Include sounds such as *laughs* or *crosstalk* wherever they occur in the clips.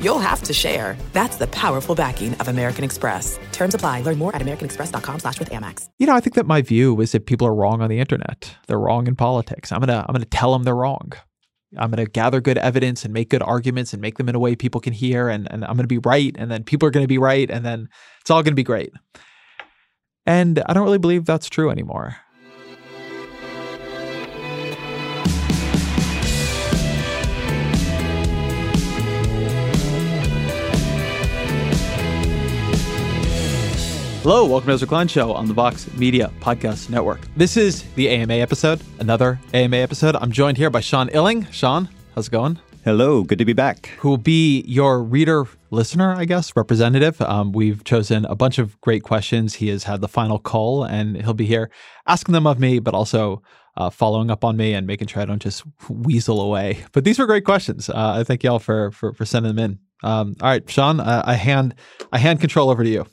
you'll have to share. That's the powerful backing of American Express. Terms apply. Learn more at americanexpress.com slash with Amex. You know, I think that my view is that people are wrong on the internet. They're wrong in politics. I'm gonna I'm gonna tell them they're wrong. I'm gonna gather good evidence and make good arguments and make them in a way people can hear and, and I'm gonna be right and then people are gonna be right and then it's all gonna be great. And I don't really believe that's true anymore. Hello, welcome to Ezra Klein Show on the Vox Media Podcast Network. This is the AMA episode, another AMA episode. I'm joined here by Sean Illing. Sean, how's it going? Hello, good to be back. Who will be your reader listener, I guess, representative. Um, we've chosen a bunch of great questions. He has had the final call, and he'll be here asking them of me, but also uh, following up on me and making sure I don't just weasel away. But these were great questions. Uh, I thank y'all for for, for sending them in. Um, all right, Sean, uh, I hand I hand control over to you.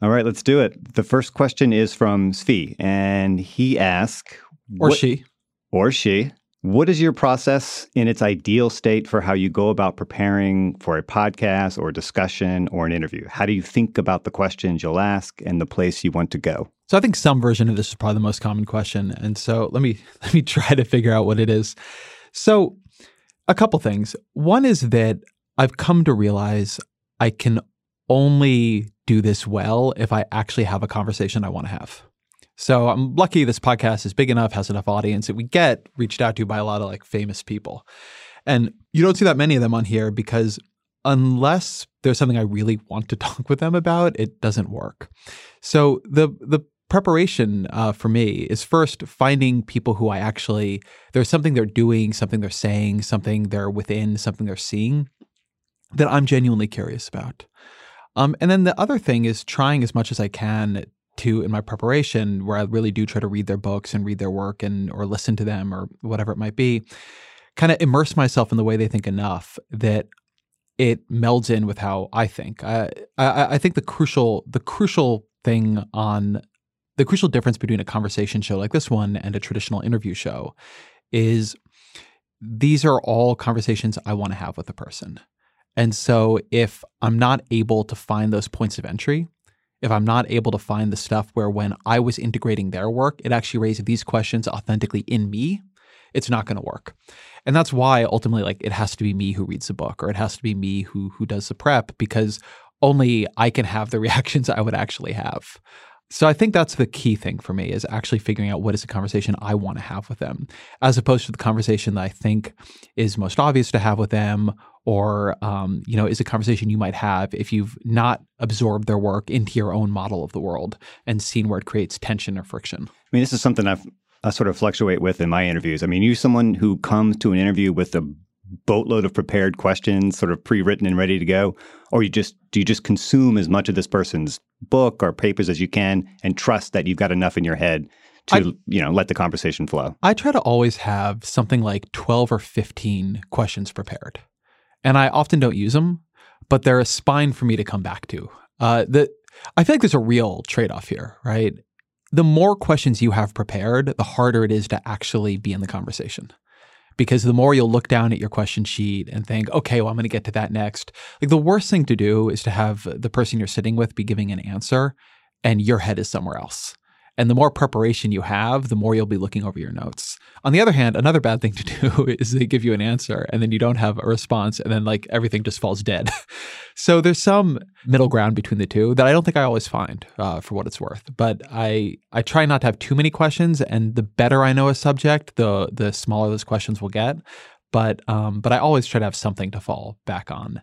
All right, let's do it. The first question is from Svi, and he asks, or what, she, or she, what is your process in its ideal state for how you go about preparing for a podcast or discussion or an interview? How do you think about the questions you'll ask and the place you want to go? So I think some version of this is probably the most common question, and so let me *laughs* let me try to figure out what it is. So a couple things. One is that I've come to realize I can only do this well if I actually have a conversation I want to have. So I'm lucky this podcast is big enough, has enough audience that we get reached out to by a lot of like famous people. And you don't see that many of them on here because unless there's something I really want to *laughs* talk with them about, it doesn't work. So the the preparation uh, for me is first finding people who I actually there's something they're doing, something they're saying, something they're within, something they're seeing that I'm genuinely curious about. Um, and then the other thing is trying as much as I can to in my preparation, where I really do try to read their books and read their work and or listen to them or whatever it might be, kind of immerse myself in the way they think enough that it melds in with how I think. I, I, I think the crucial the crucial thing on the crucial difference between a conversation show like this one and a traditional interview show is these are all conversations I want to have with a person. And so if I'm not able to find those points of entry, if I'm not able to find the stuff where when I was integrating their work, it actually raised these questions authentically in me, it's not going to work. And that's why ultimately like it has to be me who reads the book or it has to be me who who does the prep because only I can have the *laughs* reactions I would actually have. So I think that's the key thing for me is actually figuring out what is the conversation I want to have with them, as opposed to the conversation that I think is most obvious to have with them, or um, you know, is a conversation you might have if you've not absorbed their work into your own model of the world and seen where it creates tension or friction. I mean, this is something I've I sort of fluctuate with in my interviews. I mean, you someone who comes to an interview with a boatload of prepared questions, sort of pre-written and ready to go, or you just do you just consume as much of this person's book or papers as you can and trust that you've got enough in your head to I, you know let the conversation flow. I try to always have something like 12 or 15 questions prepared. And I often don't use them, but they're a spine for me to come back to. Uh, the I feel like there's a real trade-off here, right? The more questions you have prepared, the harder it is to actually be in the conversation because the more you'll look down at your question sheet and think, okay, well, I'm going to get to that next. Like the worst thing to do is to have the person you're sitting with be giving an answer and your head is somewhere else. And the more preparation you have, the more you'll be looking over your notes. On the other hand, another bad thing to do *laughs* is they give you an answer and then you don't have a response and then like everything just falls dead. *laughs* so there's some middle ground between the two that I don't think I always find uh, for what it's worth. But I I try not to have too many questions and the better I know a subject, the the smaller those questions will get. But um, but I always try to have something to fall back on.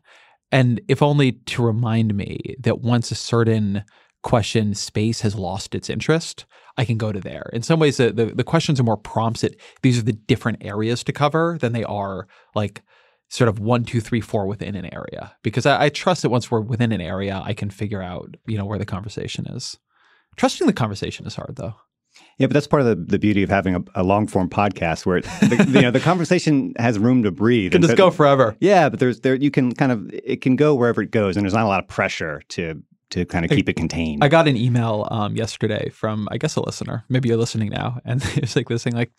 And if only to remind me that once a certain question space has lost its interest, I can go to there. In some ways, the, the, the questions are more prompts that these are the different areas to cover than they are like sort of one, two, three, four within an area. Because I, I trust that once we're within an area, I can figure out, you know, where the conversation is. Trusting the conversation is hard, though. Yeah, but that's part of the, the beauty of having a, a long form podcast where it, the, you know the conversation has room to breathe. Can just so- go forever. Yeah, but there's there you can kind of it can go wherever it goes, and there's not a lot of pressure to to kind of keep it contained. I got an email um, yesterday from I guess a listener. Maybe you're listening now, *laughs* and it's like this thing like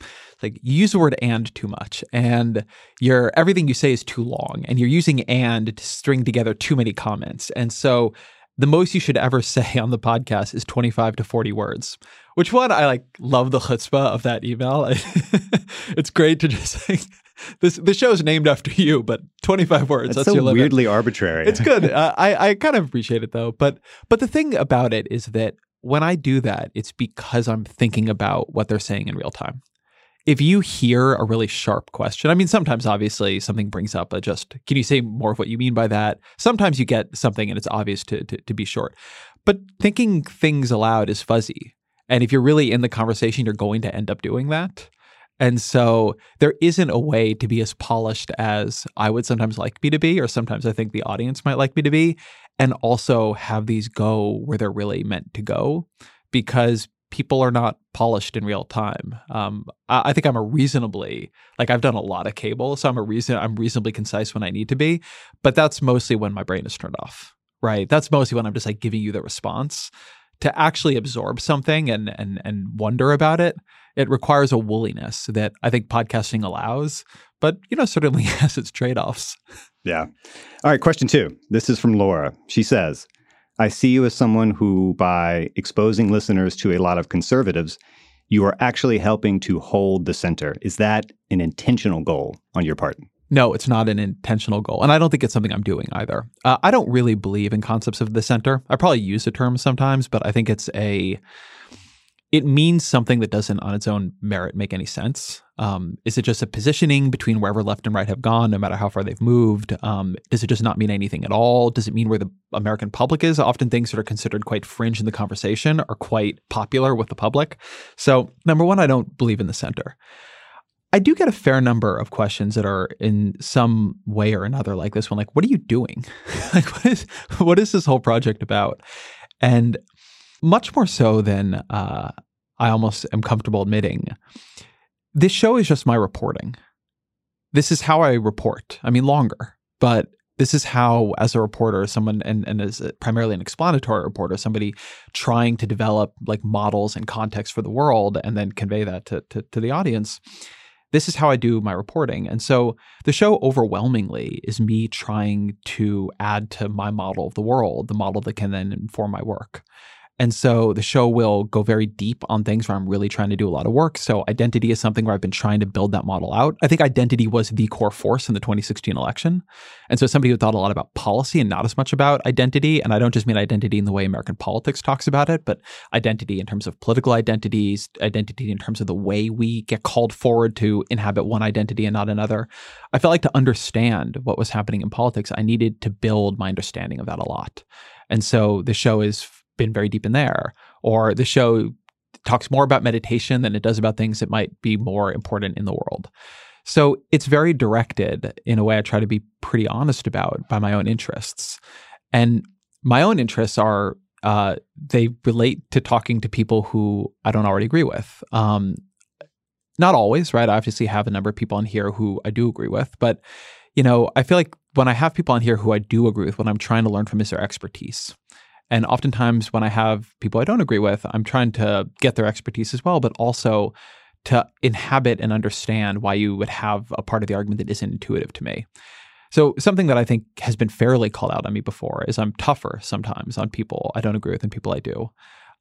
like you use the word "and" too much, and your everything you say is too long, and you're using "and" to string together too many comments, and so the most you should ever *laughs* say on the podcast is 25 to 40 words. Which one I like love the chutzpah of that email. *laughs* it's great to just say *laughs* this. The show is named after you, but 25 words. That's that's so weirdly arbitrary. It's good. *laughs* Uh, I I kind of appreciate it though. But but the thing about it is that when I do that, it's because I'm thinking about what they're saying in real time. If you hear a really sharp question, I mean, sometimes obviously something brings up a just, can you say more of what you mean by that? Sometimes you get something and it's obvious to, to, to be short. But thinking things aloud is fuzzy. And if you're really in the conversation, you're going to end up doing that. And so there isn't a way to be as polished as I would sometimes like me to be, or sometimes I think the audience might like me to be, and also have these go where they're really meant to go because people are not polished in real time. Um, I, I think I'm a reasonably like I've done a lot of cable, so I'm a reason I'm reasonably concise when I need to be, but that's mostly when my brain is turned off. Right. That's mostly when I'm just like giving you the response. To actually absorb something and and and wonder about it, it requires a wooliness that I think podcasting allows, but you know certainly *laughs* has its trade-offs. Yeah. All right, question two. This is from Laura. She says, I see you as someone who, by exposing listeners to a lot of conservatives, you are actually helping to hold the center. Is that an intentional goal on your part? No, it's not an intentional goal. And I don't think it's something I'm doing either. Uh, I don't really believe in concepts of the center. I probably use the term sometimes, but I think it's a, it means something that doesn't on its own merit make any sense. Um, is it just a positioning between wherever left and right have gone, no matter how far they've moved? Um, does it just not mean anything at all? Does it mean where the American public is? Often things that are considered quite fringe in the conversation are quite popular with the public. So, number one, I don't believe in the center. I do get a fair number of questions that are in some way or another like this one. Like, what are you doing? *laughs* like, what is what is this whole project about? And much more so than uh, I almost am comfortable admitting, this show is just my reporting. This is how I report. I mean, longer, but this is how, as a reporter, someone and, and as a, primarily an explanatory reporter, somebody trying to develop like models and context for the world and then convey that to, to, to the audience this is how I do my reporting. And so the show overwhelmingly is me trying to add to my model of the world, the model that can then inform my work. And so the show will go very deep on things where I'm really trying to do a lot of work. So identity is something where I've been trying to build that model out. I think identity was the core force in the 2016 election. And so somebody who thought a lot about policy and not as much about identity, and I don't just mean identity in the way American politics talks about it, but identity in terms of political identities, identity in terms of the way we get called forward to inhabit one identity and not another. I felt like to understand what was happening in politics, I needed to build my understanding of that a lot. And so the show has been very deep in there. Or the show talks more about meditation than it does about things that might be more important in the world. So it's very directed in a way I try to be pretty honest about by my own interests. And my own interests are uh, they relate to talking to people who I don't already agree with. Um, not always, right? I obviously have a number of people on here who I do agree with, but you know, I feel like when I have people on here who I do agree with, what I'm trying to learn from is their expertise. And oftentimes, when I have people I don't agree with, I'm trying to get their expertise as well, but also to inhabit and understand why you would have a part of the argument that isn't intuitive to me. So, something that I think has been fairly called out on me before is I'm tougher sometimes on people I don't agree with than people I do.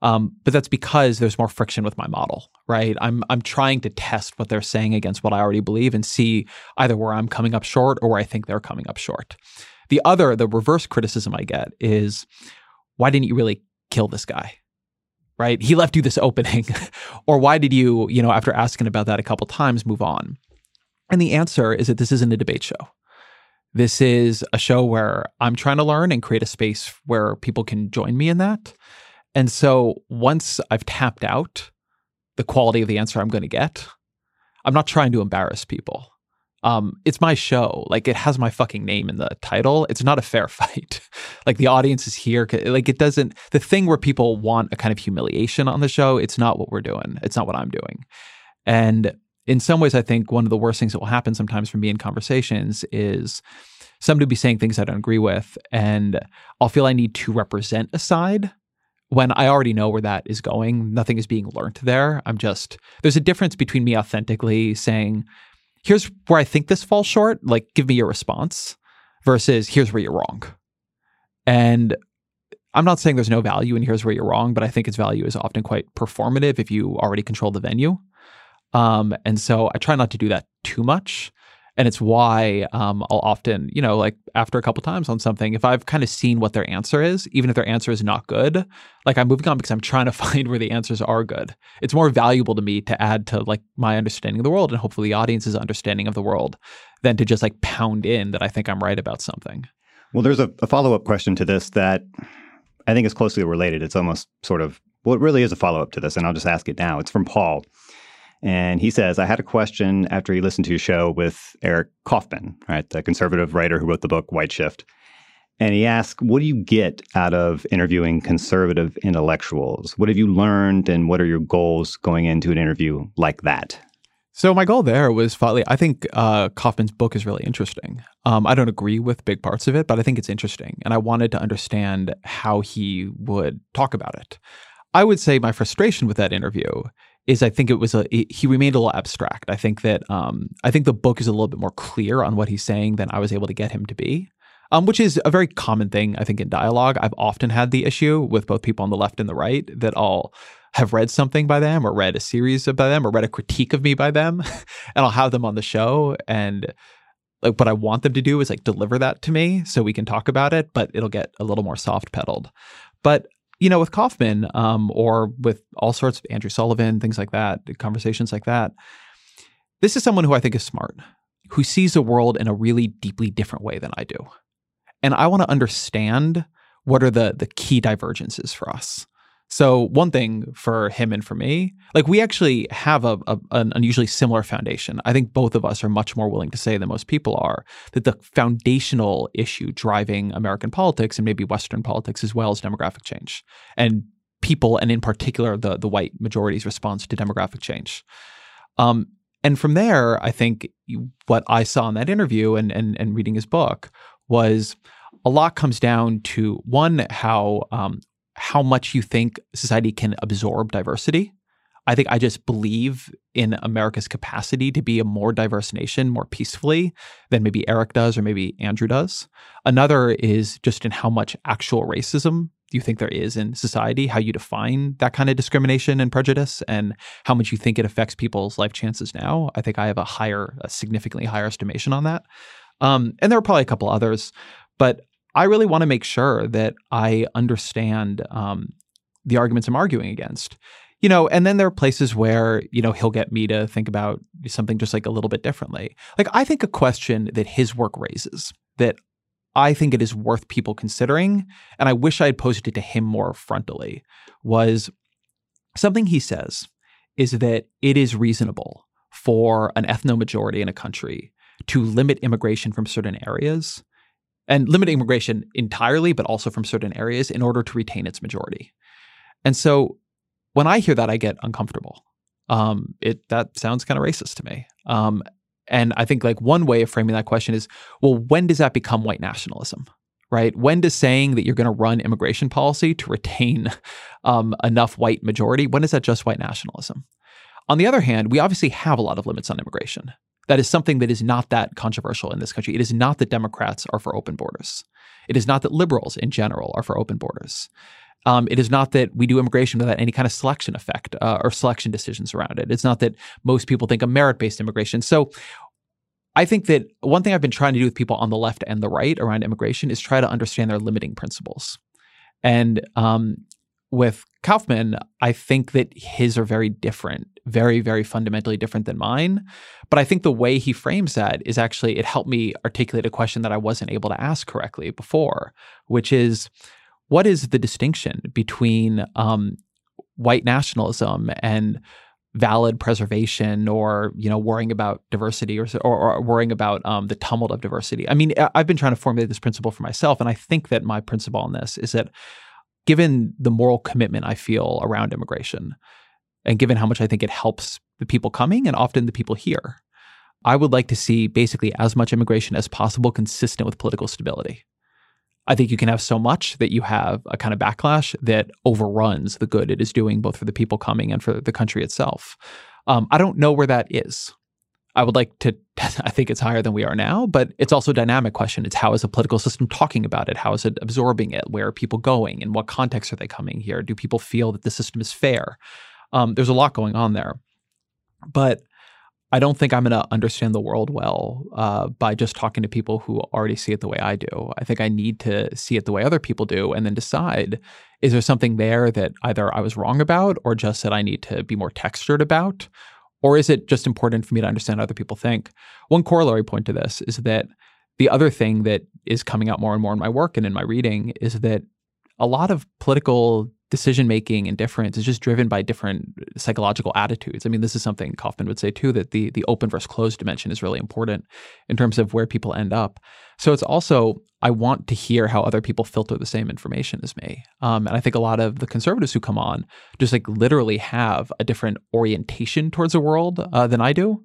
Um, but that's because there's more friction with my model, right? I'm I'm trying to test what they're saying against what I already believe and see either where I'm coming up short or where I think they're coming up short. The other, the reverse criticism I get is, why didn't you really kill this guy? Right? He left you this opening. *laughs* or why did you, you know, after asking about that a couple times, move on? And the answer is that this isn't a debate show. This is a show where I'm trying to learn and create a space where people can join me in that. And so once I've tapped out the quality of the answer I'm going to get, I'm not trying to embarrass people. Um, it's my show. Like it has my fucking name in the title. It's not a fair *laughs* fight. like the audience is here. Like it doesn't. The thing where people want a kind of humiliation on the show. It's not what we're doing. It's not what I'm doing. And in some ways, I think one of the worst things that will happen sometimes from me in conversations is somebody will be saying things I don't agree with, and I'll feel I need to represent a side when I already know where that is going. Nothing is being learned there. I'm just, there's a difference between me authentically saying, here's where I think this falls short, like give me your response, versus here's where you're wrong. And I'm not saying there's no value in here's where you're wrong, but I think its value is often quite performative if you already control the venue. Um, and so I try not to do that too much and it's why um, I'll often, you know, like after a couple times on something, if I've kind of seen what their answer is, even if their answer is not good, like I'm moving on because I'm trying to *laughs* find where the answers are good. It's more valuable to me to add to like my understanding of the world and hopefully the audience's understanding of the world than to just like pound in that I think I'm right about something. Well, there's a, a follow up question to this that I think is closely related. It's almost sort of well, it really is a follow up to this, and I'll just ask it now. It's from Paul. And he says, I had a question after he listened to your show with Eric Kaufmann, right, the conservative writer who wrote the book Whiteshift. And he asked, What do you get out of interviewing conservative intellectuals? What have you learned and what are your goals going into an interview like that? So my goal there was finally, I think uh, Kaufmann's book is really interesting. Um, I don't agree with big parts of it, but I think it's interesting, and I wanted to understand how he would talk about it. I would say my frustration with that interview is I think it was a he remained a little abstract. I think that um, I think the book is a little bit more clear on what he's saying than I was able to get him to be. Um, which is a very common thing I think in dialogue. I've often had the issue with both people on the left and the right that I'll have read something by them or read a series by them or read a critique of me by them *laughs* and I'll have them on the show and like what I want them to do is like deliver that to me so we can talk about it, but it'll get a little more soft pedaled. But you know, with Kaufmann um, or with all sorts of Andrew Sullivan, things like that, conversations like that, this is someone who I think is smart, who sees the world in a really deeply different way than I do. And I want to understand what are the the key divergences for us. So one thing for him and for me, like we actually have a, a, an unusually similar foundation. I think both of us are much more willing to say than most people are that the foundational issue driving American politics and maybe Western politics as well is demographic change and people, and in particular the the white majority's response to demographic change. Um, and from there, I think what I saw in that interview and and, and reading his book was a lot comes down to one how um, how much you think society can absorb diversity. I think I just believe in America's capacity to be a more diverse nation more peacefully than maybe Eric does or maybe Andrew does. Another is just in how much actual racism you think there is in society, how you define that kind of discrimination and prejudice, and how much you think it affects people's life chances now. I think I have a higher, a significantly higher estimation on that. Um, and there are probably a couple others, but I really want to make sure that I understand um, the arguments I'm arguing against. You know, and then there are places where, you know, he'll get me to think about something just like a little bit differently. Like, I think a question that his work raises that I think it is worth people considering, and I wish I had posed it to him more frontally, was something he says is that it is reasonable for an ethno majority in a country to limit immigration from certain areas and limit immigration entirely, but also from certain areas in order to retain its majority. And so when I hear that, I get uncomfortable. Um, it that sounds kind of racist to me. Um, and I think like one way of framing that question is, well, when does that become white nationalism? Right? When does saying that you're going to run immigration policy to retain um, enough white majority, when is that just white nationalism? On the other hand, we obviously have a lot of limits on immigration. That is something that is not that controversial in this country. It is not that Democrats are for open borders. It is not that liberals in general are for open borders. Um, it is not that we do immigration without any kind of selection effect uh, or selection decisions around it. It's not that most people think of merit based immigration. So I think that one thing I've been trying to do with people on the left and the right around immigration is try to understand their limiting principles. And um, with Kaufmann, I think that his are very different, very, very fundamentally different than mine. But I think the way he frames that is actually, it helped me articulate a question that I wasn't able to ask correctly before, which is what is the distinction between um, white nationalism and valid preservation or you know worrying about diversity or or, or worrying about um, the tumult of diversity. I mean, I've been trying to formulate this principle for myself, and I think that my principle on this is that given the moral commitment I feel around immigration, and given how much I think it helps the people coming and often the people here, I would like to see basically as much immigration as possible consistent with political stability. I think you can have so much that you have a kind of backlash that overruns the good it is doing both for the people coming and for the country itself. Um, I don't know where that is. I would like to, *laughs* I think it's higher than we are now, but it's also a dynamic question. It's how is the political system talking about it? How is it absorbing it? Where are people going? In what context are they coming here? Do people feel that the system is fair? Um, there's a lot going on there. But I don't think I'm going to understand the world well uh, by just talking to people who already see it the way I do. I think I need to see it the way other people do and then decide is there something there that either I was wrong about or just that I need to be more textured about? Or is it just important for me to understand how other people think? One corollary point to this is that the other thing that is coming out more and more in my work and in my reading is that a lot of political decision making and difference is just driven by different psychological attitudes. I mean, this is something Kaufmann would say too that the the open versus closed dimension is really important in terms of where people end up. So it's also I want to hear how other people filter the same information as me. Um, and I think a lot of the conservatives who come on just like literally have a different orientation towards the world uh, than I do.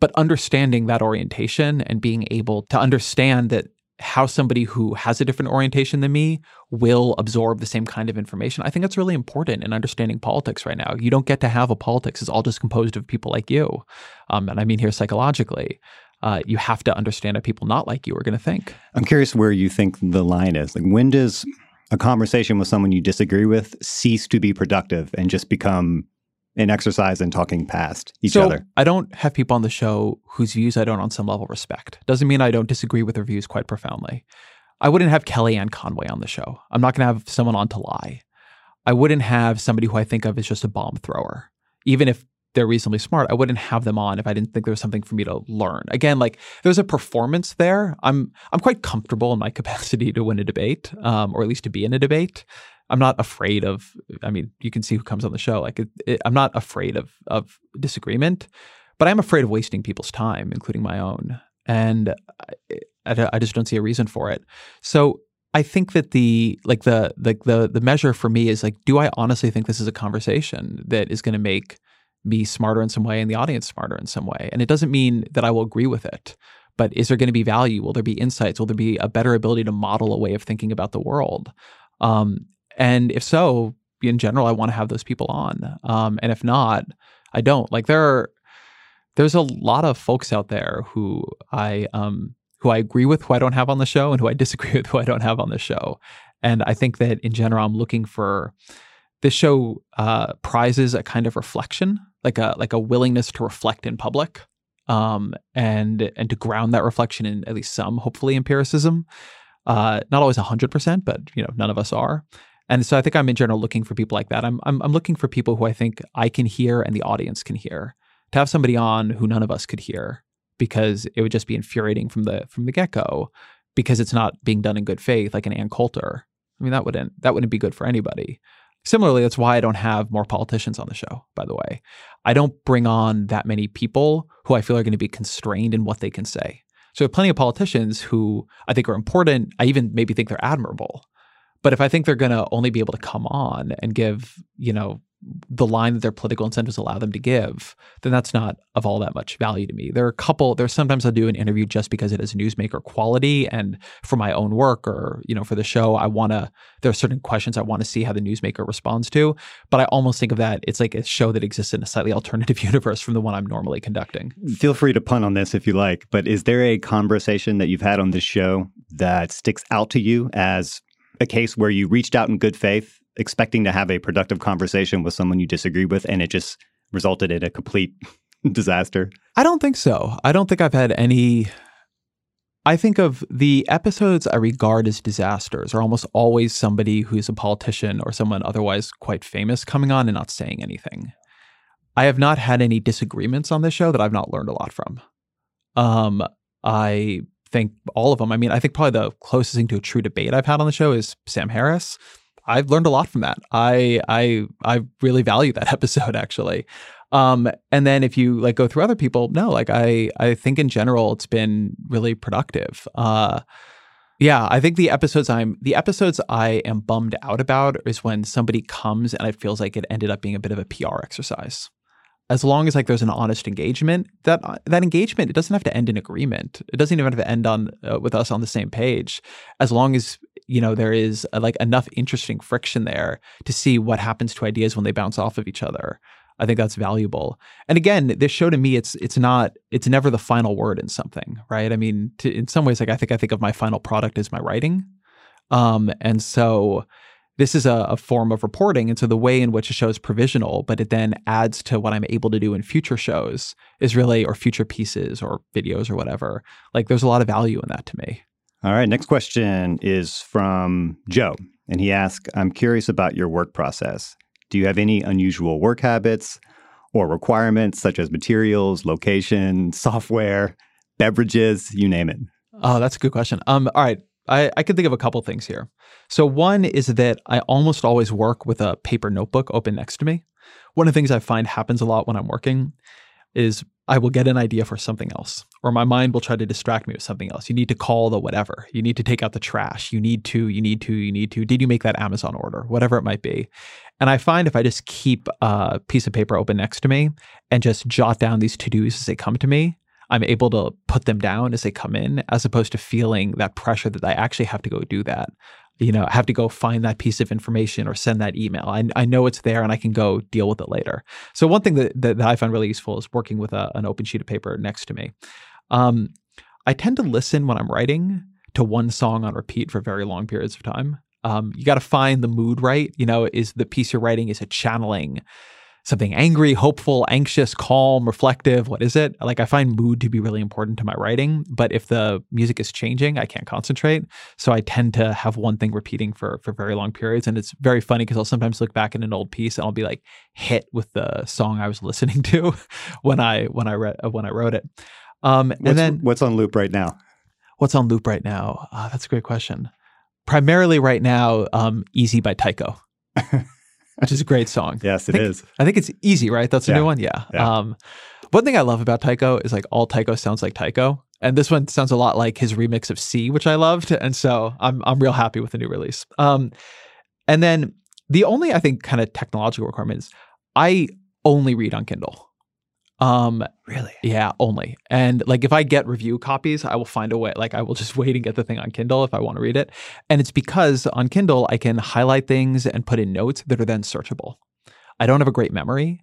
But understanding that orientation and being able to understand that how somebody who has a different orientation than me will absorb the same kind of information. I think that's really important in understanding politics right now. You don't get to have a politics that's all just composed of people like you. Um, and I mean here psychologically. Uh, you have to understand how people not like you are going to think. I'm curious where you think the line is. Like, when does a conversation with someone you disagree with cease to be productive and just become an exercise and talking past each so other. I don't have people on the show whose views I don't on some level respect. Doesn't mean I don't disagree with their views quite profoundly. I wouldn't have Kellyanne Conway on the show. I'm not going to have someone on to lie. I wouldn't have somebody who I think of as just a bomb thrower. Even if they're reasonably smart, I wouldn't have them on if I didn't think there was something for me to learn. Again, like there's a performance there. I'm I'm quite comfortable in my *laughs* capacity to win a debate, um, or at least to be in a debate. I'm not afraid of. I mean, you can see who comes on the show. Like, it, it, I'm not afraid of of disagreement, but I'm afraid of wasting people's time, including my own. And I, I just don't see a reason for it. So I think that the like the the the the measure for me is like, do I honestly think this is a conversation that is going to make me smarter in some way and the audience smarter in some way? And it doesn't mean that I will agree with it, but is there going to be value? Will there be insights? Will there be a better ability to model a way of thinking about the world? Um, and if so, in general, I want to have those people on. Um, and if not, I don't. Like there are there's a lot of folks out there who I um who I agree with who I don't have on the show and who I *laughs* disagree with who I don't have on the show. And I think that in general I'm looking for this show uh, prizes a kind of reflection, like a like a willingness to reflect in public, um, and and to ground that reflection in at least some hopefully empiricism. Uh, not always hundred percent, but you know none of us are. And so I think I'm in general looking for people like that. I'm, I'm, I'm looking for people who I think I can hear and the audience can hear. To have somebody on who none of us could hear because it would just be infuriating from the from the get go because it's not being done in good faith like an Ann Coulter. I mean that wouldn't that wouldn't be good for anybody. Similarly, that's why I don't have more politicians on the show, by the way. I don't bring on that many people who I feel are going to be constrained in what they can say. So, plenty of politicians who I think are important. I even maybe think they're admirable. But if I think they're going to only be able to come on and give, you know, the line that their political incentives allow them to give, then that's not of all that much value to me. There are a couple, there's sometimes I'll do an interview just because it is newsmaker quality and for my own work or, you know, for the show, I want to, there are certain questions I want to see how the newsmaker responds to. But I almost think of that, it's like a show that exists in a slightly alternative *laughs* universe from the one I'm normally conducting. Feel free to pun on this if you like, but is there a conversation that you've had on this show that sticks out to you as a case where you reached out in good faith, expecting to have a productive conversation with someone you disagree with, and it just resulted in a complete *laughs* disaster? I don't think so. I don't think I've had any. I think of the episodes I regard as disasters are almost always somebody who's a politician or someone otherwise quite famous coming on and not saying anything. I have not had any disagreements on this show that I've not learned a lot from. Um, I think all of them. I mean, I think probably the closest thing to a true debate I've had on the show is Sam Harris. I've learned a lot from that. I I I really value that *laughs* episode actually. Um, and then if you like go through other people, no, like I I think in general it's been really productive. Uh, yeah, I think the episodes I'm the episodes I am bummed out about is when somebody comes and it feels like it ended up being a bit of a PR exercise. As long as like there's an honest engagement, that that engagement it doesn't have to end in agreement. It doesn't even have to end on uh, with us on the same page. As long as you know there is uh, like enough interesting friction there to see what happens to ideas when they bounce off of each other. I think that's valuable. And again, this show to me, it's it's not it's never the final word in something, right? I mean, to, in some ways, like I think I think of my final product as my writing, um, and so this is a, a, form of reporting. And so the way in which a show is provisional, but it then adds to what I'm able to do in future shows is really, or future pieces or videos or whatever. Like there's a lot of value in that to me. All right. Next question is from Joe. And he asks I'm curious about your work process. Do you have any unusual work habits or requirements such as materials, location, *laughs* software, beverages, you name it? Oh, that's a good question. Um, all right. I, I can think of a couple things here. So one is that I almost always work with a paper notebook open next to me. One of the things I find happens a lot when I'm working is I will get an idea for something else, or my mind will try to distract me with something else. You need to call the whatever. You need to take out the trash. You need to, you need to, you need to. Did you make that Amazon order? Whatever it might be. And I find if I just keep a piece of paper open next to me and just jot down these to dos as they come to me, I'm able to put them down as they come in, as opposed to feeling that pressure that I actually have to go do that you know, I have to go find that piece of information or send that email. I, I know it's there and I can go deal with it later. So one thing that, that, that I find really useful is working with a, an open sheet of paper next to me. Um, I tend to listen when I'm writing to one song on repeat for very long periods of time. Um, you got to find the mood right. You know, is the piece you're writing is it channeling something angry, hopeful, anxious, calm, reflective? What is it? Like I find mood to be really important to my writing, but if the music is changing, I can't concentrate. So I tend to have one thing repeating for for very long periods and it's very funny because I'll sometimes look back in an old piece and I'll be like hit with the song I was *laughs* listening to when I when I read when I wrote it. Um, and what's, then what's on loop right now? What's on loop right now? Uh, that's a great question. Primarily right now, um, "Easy" by Tycho. *laughs* which is a great song. yes, it I think, is. I think it's easy, right? That's a Yeah. new one. Yeah. Yeah. Um, one thing I love about Tycho is like all Tycho sounds like Tycho. And this one sounds a lot like his remix of C, which I loved. And so I'm I'm real happy with the new release. Um, and then the only I think kind of technological requirement is I only read on Kindle. Um, Really? yeah, only. And like if I get review copies, I will find a way. Like I will just *laughs* wait and get the thing on Kindle if I want to read it. And it's because on Kindle I can highlight things and put in notes that are then searchable. I don't have a great memory,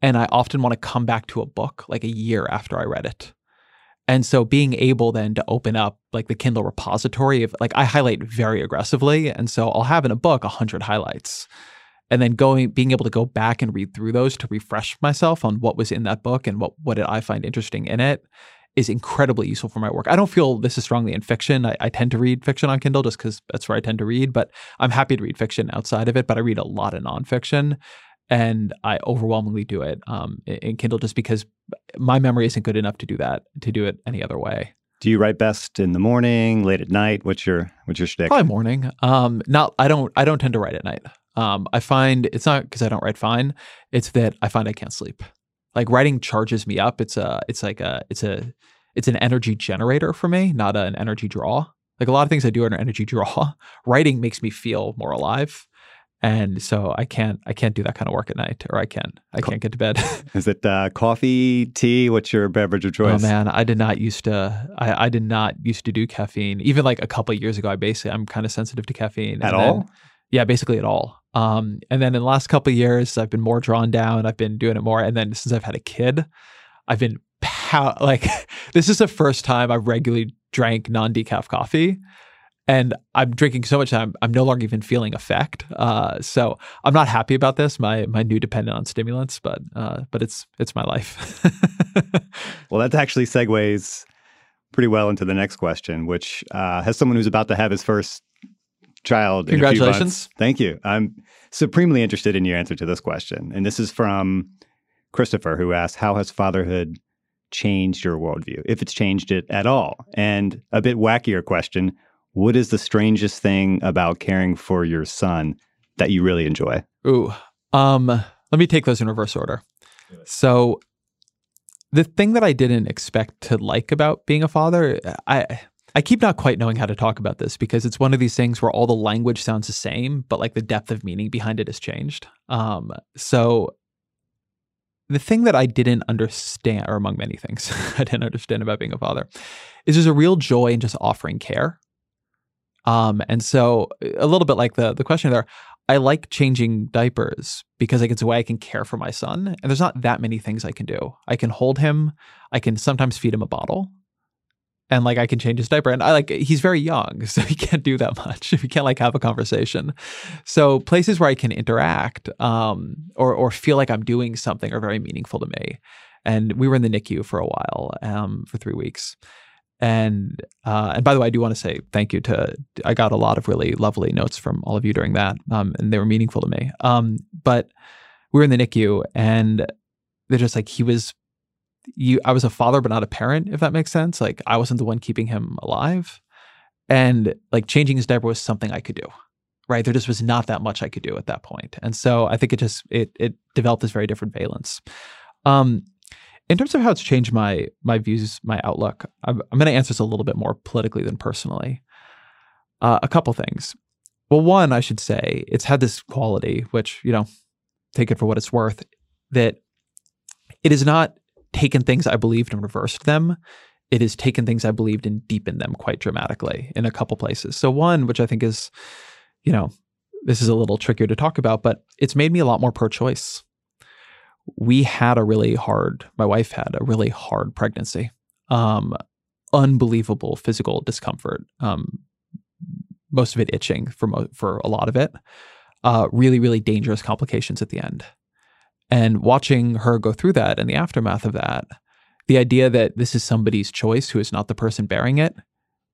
and I often want to come back to a book like a year after I read it. And so being able then to open up like the Kindle repository of like I highlight very aggressively, and so I'll have in a book a hundred highlights and then going being able to go back and read through those to refresh myself on what was in that book and what what did I find interesting in it is incredibly useful for my work. I don't feel this is strongly in fiction. I, I tend to read fiction on Kindle just because that's where I tend to read, but I'm happy to read fiction outside of it. But I read a lot of nonfiction, and I overwhelmingly do it um, in, in Kindle just because my memory isn't good enough to do that to do it any other way. Do you write best in the morning, late at night? What's your what's your shtick? Probably morning. Um, not I don't I don't tend to write at night. Um, I find it's not because I don't write fine. It's that I find I can't sleep. Like writing charges me up. It's a it's like a it's a it's an energy generator for me, not an energy draw. Like a lot of things I do are an energy *laughs* draw. Writing makes me feel more alive. And so I can't I can't do that kind of work at night, or I can't, I can't get to bed. *laughs* Is it uh, coffee, tea? What's your beverage of choice? Oh man, I did not used to. I, I did not used to do caffeine. Even like a couple of years ago, I basically I'm kind of sensitive to caffeine. At And then- all? Yeah, basically at all. Um, and then in the last couple years, I've been more drawn down. I've been doing it more. And then since I've had a kid, I've been pow- *laughs* like this is the first time I've regularly drank non decaf coffee. And I'm drinking so much that I'm, I'm no longer even feeling effect. Uh, so I'm not happy about this. My my new dependent on stimulants, but uh, but it's it's my life. *laughs* Well, that actually segues pretty well into the next question, which uh, has someone who's about to have his first child. in a few. Congratulations. Thank you. I'm supremely interested in your answer to this question. And this is from Christopher, who asks How has fatherhood changed your worldview, if it's changed it at all? And a bit wackier question What is the strangest thing about caring for your son that you really enjoy? Ooh. Um, let me take those in reverse order. So the thing that I didn't expect to like about being a father, I I keep not quite knowing how to talk about this because it's one of these things where all the language sounds the same, but like the depth of meaning behind it has changed. Um, so the thing that I didn't understand, or among many things *laughs* I didn't understand about being a father, is there's a real joy in just offering care. Um, and so a little bit like the the question there, I like changing diapers because like it's a way I can care for my son. And there's not that many things I can do. I can hold him. I can sometimes feed him a bottle. And like I can change his diaper. And I like he's very young, *laughs* so he can't do that much. He can't like have a conversation. So places where I can interact um, or or feel like I'm doing something are very meaningful to me. And we were in the NICU for a while, um, for three weeks. And uh, and by the way, I do want to say thank you to I got a lot of really lovely notes from all of you during that, um, and they were meaningful to me. Um, but we were in the NICU, and they're just like he was. You, I was a father, but not a parent. If that makes sense, like I wasn't the one keeping him alive, and like changing his diaper was something I could do. Right, there just was not that much I could do at that point, and so I think it just it it developed this very different valence. Um, in terms of how it's changed my my views, my outlook, I'm, I'm going to answer this a little bit more politically than personally. Uh, a couple things. Well, one, I should say, it's had this quality, which you know, take it for what it's worth, that it is not taken things I believed and reversed them. It has taken things I believed and deepened them quite dramatically in a couple places. So one, which I think is, you know, this is a little trickier to talk about, but it's made me a lot more pro-choice we had a really hard, my wife had a really hard pregnancy. Um, unbelievable physical discomfort. Um, most of it itching for mo- for a lot of it. Uh, really, really dangerous complications at the end. And watching her go through that and the aftermath of that, the idea that this is somebody's choice who is not the person bearing it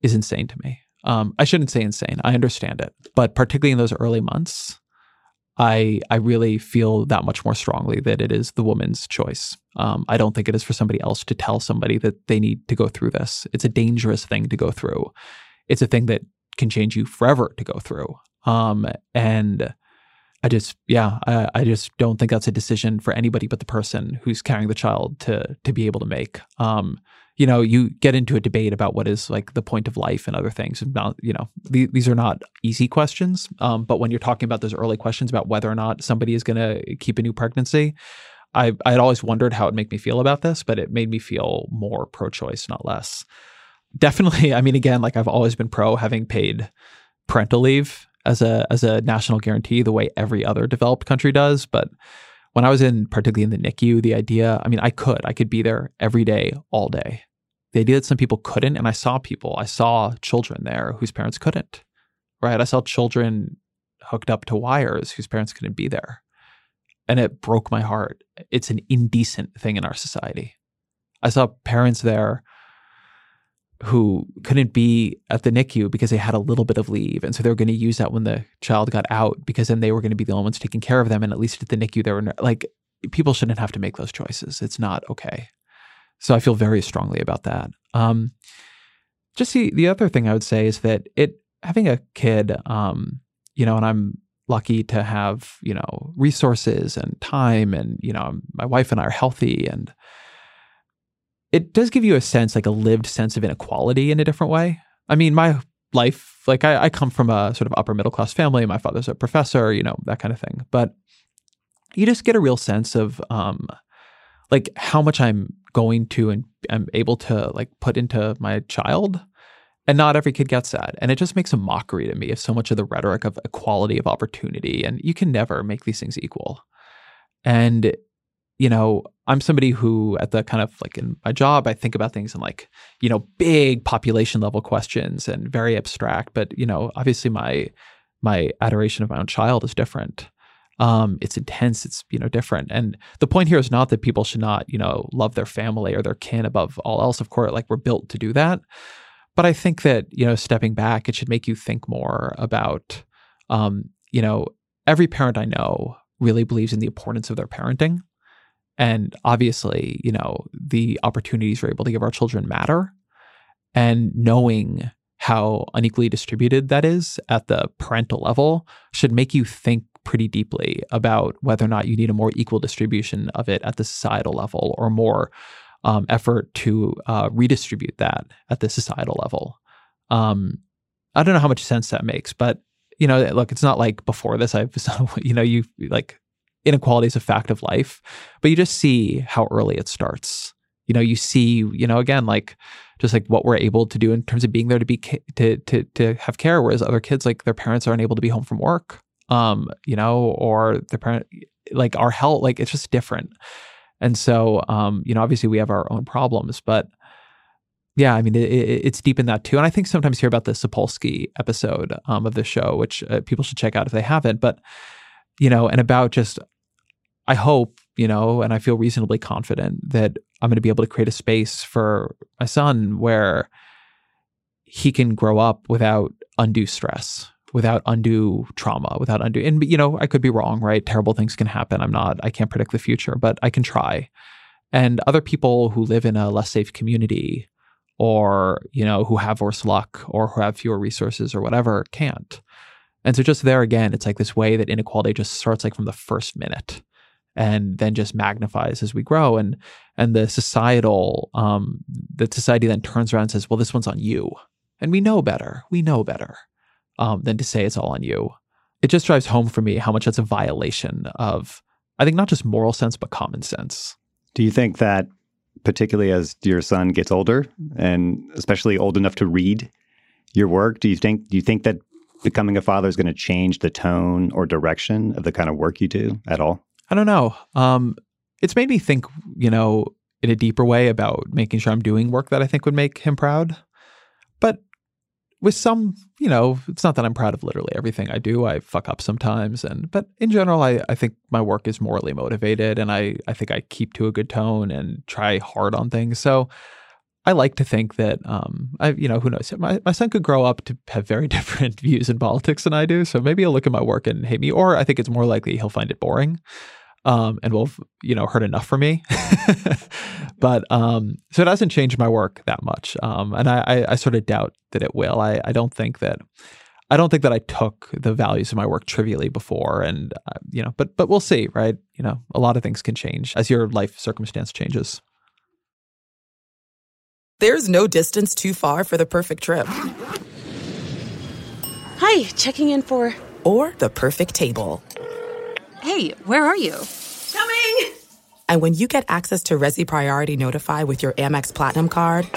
is insane to me. Um, I shouldn't say insane. I understand it, but particularly in those early months, I I really feel that much more strongly that it is the woman's choice. Um, I don't think it is for somebody else to tell somebody that they need to go through this. It's a dangerous thing to go through. It's a thing that can change you forever to go through. Um, and I just, yeah, I, I, just don't think that's a decision for anybody but the person who's carrying the child to to be able to make. Um, you know, you get into a debate about what is like the point of life and other things. Not, you know, th- these are not easy questions. Um, but when you're talking about those early questions about whether or not somebody is going to keep a new pregnancy, I I had always wondered how it make me feel about this, but it made me feel more pro-choice, not less. Definitely, *laughs* I mean, again, like I've always been pro having paid parental leave as a as a national guarantee, the way every other developed country does, but when I was in, particularly in the NICU, the idea, I mean, I could, I could be there every day, all day. The idea that some people couldn't, and I saw people, I saw children there whose parents couldn't, right? I saw children hooked up to wires whose parents couldn't be there. And it broke my heart. It's an indecent thing in our society. I saw parents there who couldn't be at the NICU because they had a little bit of leave. And so they were going to use that when the child got out because then they were going to be the only ones taking care of them. And at least at the NICU, they were like, people shouldn't have to make those choices. It's not okay. So I feel very strongly about that. Um, just the, the other thing I would say is that it, having a kid, um, you know, and I'm lucky to have, you know, resources and time and, you know, my wife and I are healthy and, it does give you a sense, like a lived sense of inequality in a different way. I mean, my life, like I, I come from a sort of upper middle class family. My father's a professor, you know, that kind of thing. But you just get a real sense of um, like how much I'm going to and I'm able to like put into my child. And not every kid gets that. And it just makes a mockery to me of so much of the rhetoric of equality of opportunity. And you can never make these things equal. And you know, I'm somebody who, at the kind of like in my job, I think about things in like, you know, big population level questions and very abstract. But you know, obviously, my my adoration of my own child is different. Um, it's intense. It's you know different. And the point here is not that people should not you know love their family or their kin above all else. Of course, like we're built to do that. But I think that you know, stepping back, it should make you think more about, um, you know, every parent I know really believes in the importance of their parenting and obviously, you know, the opportunities we're able to give our children matter. And knowing how unequally distributed that is at the parental level should make you think pretty deeply about whether or not you need a more equal distribution of it at the societal level or more um, effort to uh, redistribute that at the societal level. Um, I don't know how much sense that makes, but you know, look, it's not like before this. I've, *laughs* you know, you like inequality is a fact of life, but you just see how early it starts. You know, you see, you know, again, like just like what we're able to do in terms of being there to be to to to have care, whereas other kids, like their parents aren't able to be home from work, um, you know, or their parent, like our health, like it's just different. And so, um, you know, obviously we have our own problems, but yeah, I mean, it, it, it's deep in that too. And I think sometimes hear about the Sapolsky episode um, of the show, which uh, people should check out if they haven't. But you know, and about just, I hope you know, and I feel reasonably confident that I'm going to be able to create a space for my son where he can grow up without undue stress, without undue trauma, without undue, and you know, I could be wrong, right? Terrible things can happen. I'm not, I can't predict the future, but I can try. And other people who live in a less safe community or, you know, who have worse luck or who have fewer resources or whatever can't. And so just there again, it's like this way that inequality just starts like from the first minute and then just magnifies as we grow. And and the societal um the society then turns around and says well this one's on you. And we know better. We know better um, than to say it's all on you. It just drives home for me how much that's a violation of i think not just moral sense but common sense. Do you think that particularly as your son gets older and especially old enough to read your work do you think do you think that becoming a father is going to change the tone or direction of the kind of work you do at all I don't know. Um, it's made me think, you know, in a deeper way about making sure I'm doing work that I think would make him proud. But with some, you know, it's not that I'm proud of literally everything I do. I fuck up sometimes and but in general I, I think my work is morally motivated and I, I think I keep to a good tone and try hard on things. So I like to think that um, I, you know, who knows? My my son could grow up to have very *laughs* different views in politics than I do. So maybe he'll look at my work and hate me, or I think it's more likely he'll find it boring, um, and will, have you know, hurt enough for me. *laughs* but um, so it hasn't changed my work that much, um, and I, I, I sort of doubt that it will. I I don't think that. I don't think that I took the values of my work trivially before, and uh, you know, but but we'll see, right? You know, a lot of things can change as your life circumstance changes. There's no distance too far for the perfect trip. Hi, checking in for. Or the perfect table. Hey, where are you? Coming! And when you get access to Resy Priority Notify with your Amex Platinum card.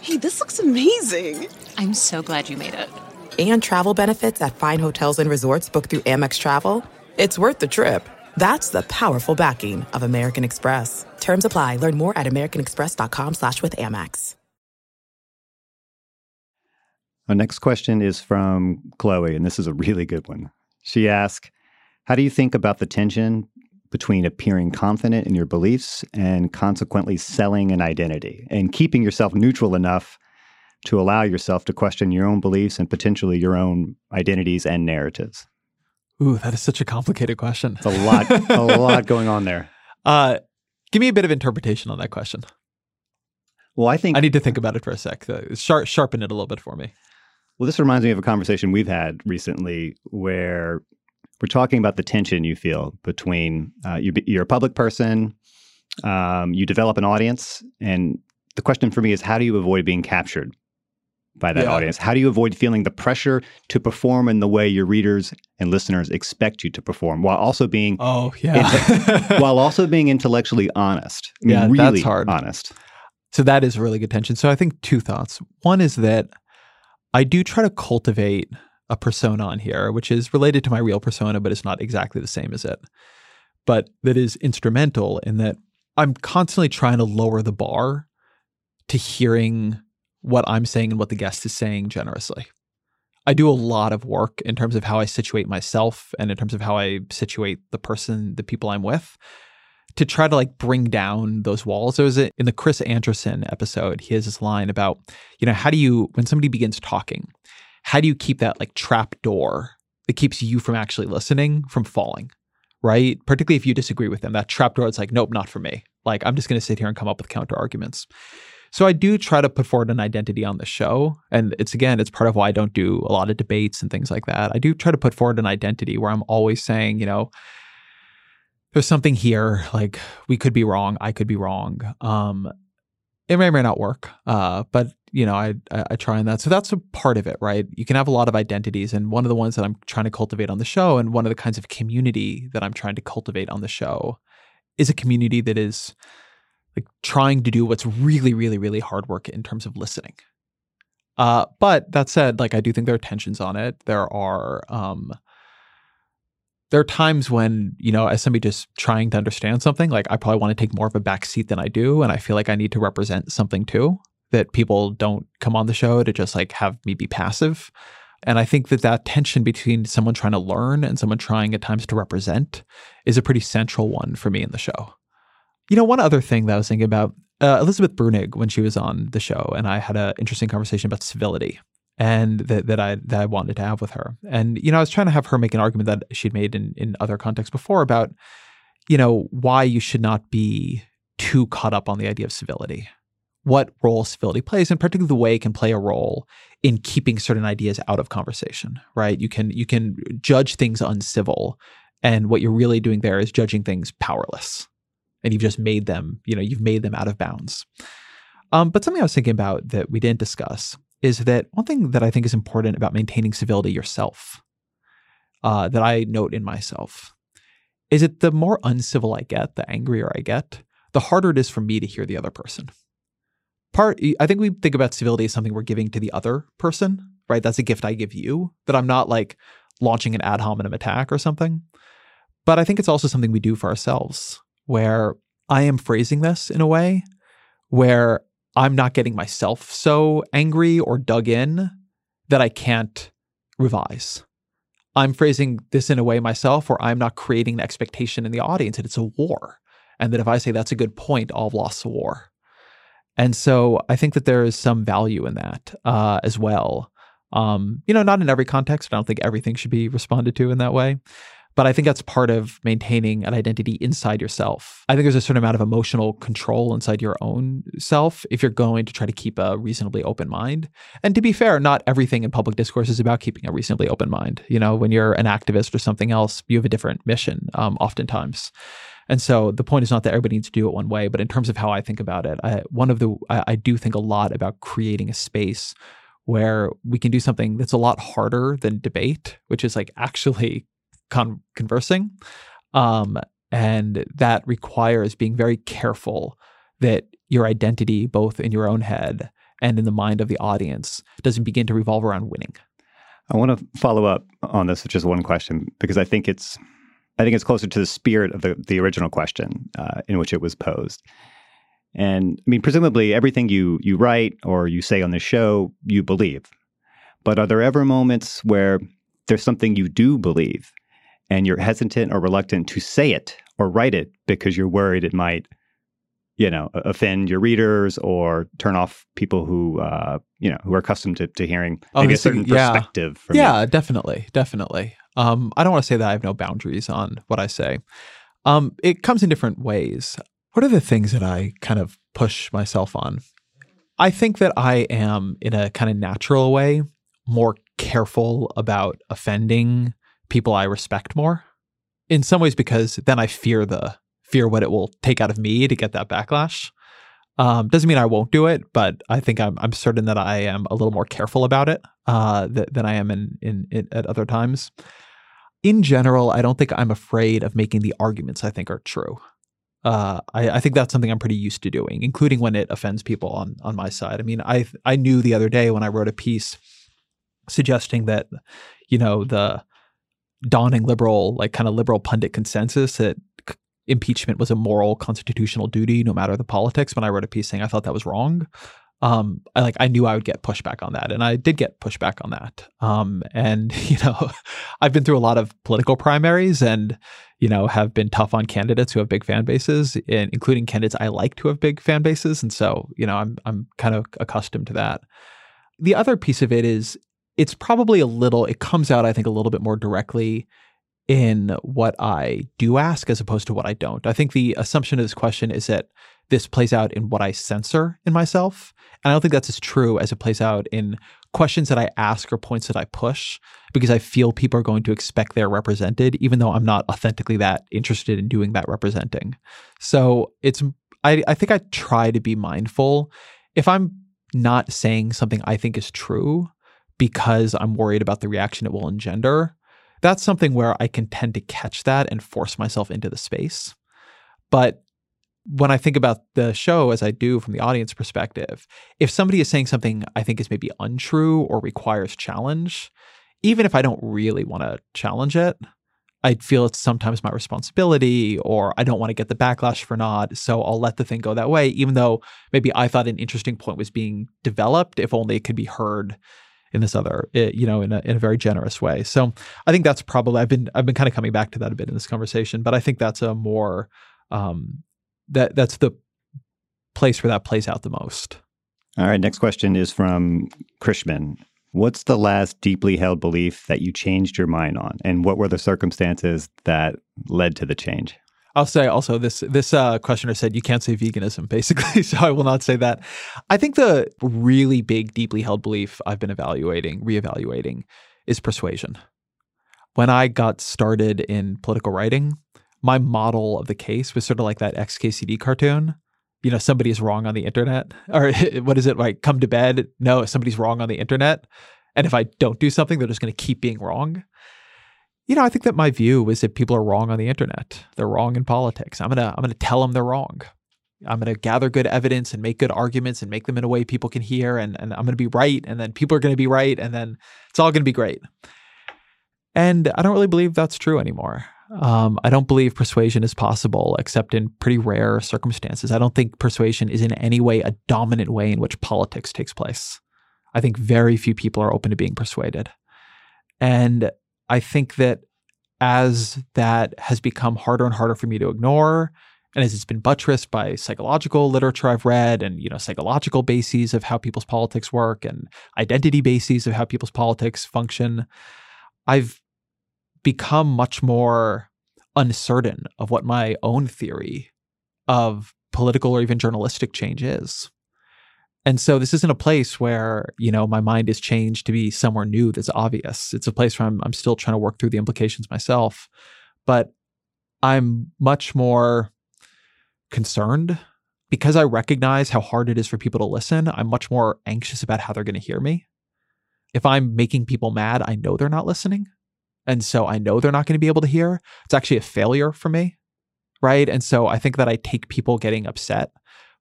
Hey, this looks amazing! I'm so glad you made it. And travel benefits at fine hotels and resorts booked through Amex Travel. It's worth the trip. That's the powerful backing of American Express. Terms apply. Learn more at americanexpress.com slash with Amex. Our next question is from Chloe, and this is a really good one. She asks, How do you think about the tension between appearing confident in your beliefs and consequently selling an identity and keeping yourself neutral enough to allow yourself to question your own beliefs and potentially your own identities and narratives? Ooh, that is such a complicated question. It's a lot, a *laughs* lot going on there. Uh, give me a bit of interpretation on that question. Well, I think I need to think about it for a sec. Sharp, sharpen it a little bit for me. Well, this reminds me of a conversation we've had recently where we're talking about the tension you feel between uh, you, you're a public person, um, you develop an audience, and the question for me is how do you avoid being captured by that Yeah. audience? How do you avoid feeling the pressure to perform in the way your readers and listeners expect you to perform, while also being Oh yeah. *laughs* while also being intellectually honest? I mean, Yeah, really that's hard. honest. So that is a really good tension. So I think two thoughts. One is that I do try to cultivate a persona on here, which is related to my real persona, but it's not exactly the same as it. But that is instrumental in that I'm constantly trying to lower the bar to hearing what I'm saying and what the guest is saying generously. I do a lot of work in terms of how I situate myself and in terms of how I situate the person, the people I'm with to try to like bring down those walls. There was a, in the Chris Anderson episode, he has this line about, you know, how do you, when somebody begins talking, how do you keep that like trap door that keeps you from actually listening from falling, right? Particularly if you disagree with them, that trap door, it's like, nope, not for me. Like I'm just going to sit here and come up with counter arguments. So I do try to put forward an identity on the show. And it's again, it's part of why I don't do a lot of debates and things like that. I do try to put forward an identity where I'm always saying, you know, there's something here, like we could be wrong, I could be wrong. Um, it may or may not work, uh, but you know, I, I I try on that. So that's a part of it, right? You can have a lot of identities, and one of the ones that I'm trying to cultivate on the show, and one of the kinds of community that I'm trying to cultivate on the show, is a community that is like trying to do what's really, really, really hard work in terms of listening. Uh, but that said, like I do think there are tensions on it. There are um, there are times when you know, as somebody just trying to understand something, like I probably want to take more of a back seat than I do, and I feel like I need to represent something too that people don't come on the show to just like have me be passive. And I think that that tension between someone trying to learn and someone trying at times to represent is a pretty central one for me in the show. You know, one other thing that I was thinking about uh, Elizabeth Bruenig when she was on the show, and I had an interesting conversation about civility and that, that I that I wanted to have with her. And you know, I was trying to have her make an argument that she'd made in in other contexts before about, you know, why you should not be too caught up on the idea of civility what role civility plays and particularly the way it can play a role in keeping certain ideas out of conversation right? You can you can judge things uncivil and what you're really doing there is judging things powerless. And you've just made them you know you've made them out of bounds. Um, but something i was thinking about that we didn't discuss is that one thing that i think is important about maintaining civility yourself uh, that i note in myself is that the more uncivil i get the angrier i get the harder it is for me to hear the other person part I think we think about civility as something we're giving to the other person, right? That's a gift I give you. That I'm not like launching an ad hominem attack or something. But I think it's also something we do for ourselves, where I am phrasing this in a way where I'm not getting myself so angry or dug in that I can't revise. I'm phrasing this in a way myself where I'm not creating an expectation in the audience that it's a war. And that if I say that's a good point, I'll have lost the war. And so I think that there is some value in that uh, as well. Um, you know, not in every context. I don't think everything should be responded to in that way. But I think that's part of maintaining an identity inside yourself. I think there's a certain amount of emotional control inside your own self if you're going to try to keep a reasonably open mind. And to be fair, not everything in public discourse is about keeping a reasonably open mind. You know, when you're an activist or something else, you have a different mission um, oftentimes. And so the point is not that everybody needs to do it one way, but in terms of how I think about it, I, one of the I, I do think a lot about creating a space where we can do something that's a lot harder than debate, which is like actually con- conversing. Um, and that requires being very careful that your identity, both in your own head and in the mind of the audience, doesn't begin to revolve around winning. I want to follow up on this with just one question because I think it's I think it's closer to the spirit of the, the original question uh, in which it was posed. And I mean, presumably everything you you write or you say on the show, you believe. But are there ever moments where there's something you do believe and you're hesitant or reluctant to say it or write it because you're worried it might, you know, offend your readers or turn off people who, uh, you know, who are accustomed to, to hearing Oh, maybe a certain Yeah. perspective from you? yeah, definitely, definitely. Um, I don't want to say that I have no boundaries on what I say. Um, it comes in different ways. What are the things that I kind of push myself on? I think that I am, in a kind of natural way, more careful about offending people I respect more. In some ways, because then I fear the fear what it will take out of me to get that backlash. Um, doesn't mean I won't do it, but I think I'm I'm certain that I am a little more careful about it uh, th- than I am in, in in at other times. In general, I don't think I'm afraid of making the arguments I think are true. Uh, I, I think that's something I'm pretty used to doing, including when it offends people on on my side. I mean, I I knew the other day when I wrote a piece suggesting that you know the dawning liberal like kind of liberal pundit consensus that impeachment was a moral constitutional duty no matter the politics when i wrote a piece saying i thought that was wrong um i like i knew i would get pushback on that and i did get pushback on that um and *laughs* you know i've been through a lot of political primaries and you know have been tough on candidates who have big fan bases and including candidates i like to have big fan bases and so you know i'm i'm kind of accustomed to that the other piece of it is it's probably a little it comes out i think a little bit more directly in what I do ask as opposed to what I don't. I think the assumption of this question is that this plays out in what I censor in myself. And I don't think that's as true as it plays out in questions that I ask or points that I push because I feel people are going to expect they're represented, even though I'm not authentically that interested in doing that representing. So it's, I, I think I try to be mindful. If I'm not saying something I think is true because I'm worried about the reaction it will engender, that's something where I can tend to catch that and force myself into the space. But when I think about the show as I do from the audience perspective, if somebody is saying something I think is maybe untrue or requires challenge, even if I don't really want to challenge it, I feel it's sometimes my responsibility or I don't want to get the backlash for not. So I'll let the thing go that way, even though maybe I thought an interesting point was being developed, if only it could be heard in this other, eh, you know, in a, in a very generous way. So I think that's probably, I've been, I've been kind of coming back to that a bit in this conversation, but I think that's a more, um, that that's the place where that plays out the most. All right. Next question is from Krishman. What's the last deeply held belief that you changed your mind on, and what were the circumstances that led to the change? I'll say also this this uh, questioner said you can't say veganism *laughs* basically, so I will not say that. I think the really big, deeply held belief I've been evaluating, reevaluating, is persuasion. When I got started in political writing, my model of the case was sort of like that XKCD cartoon. You know, somebody is wrong on the internet, *laughs* or *laughs* what is it like? Come to bed. No, somebody's wrong on the internet, and if I don't do something, they're just going to keep being wrong. You know, I think that my view is that people are wrong on the internet. They're wrong in politics. I'm gonna I'm gonna tell them they're wrong. I'm going to gather good evidence and make good arguments and make them in a way people can hear. And, and I'm going to be right. And then people are going to be right. And then it's all going to be great. And I don't really believe that's true anymore. Um, I don't believe persuasion is possible except in pretty rare circumstances. I don't think persuasion is in any way a dominant way in which politics takes place. I think very few people are open to being persuaded. And I think that as that has become harder and harder for me to ignore, and as it's been buttressed by psychological literature I've read and you know psychological bases of how people's politics work and identity bases of how people's politics function, I've become much more uncertain of what my own theory of political or even journalistic change is. And so this isn't a place where, you know, my mind is changed to be somewhere new that's obvious. It's a place where I'm, I'm still trying to work through the implications myself. But I'm much more concerned because I recognize how hard it is for people to listen. I'm much more anxious about how they're going to hear me. If I'm making people mad, I know they're not listening. And so I know they're not going to be able to hear. It's actually a failure for me. Right. And so I think that I take people getting upset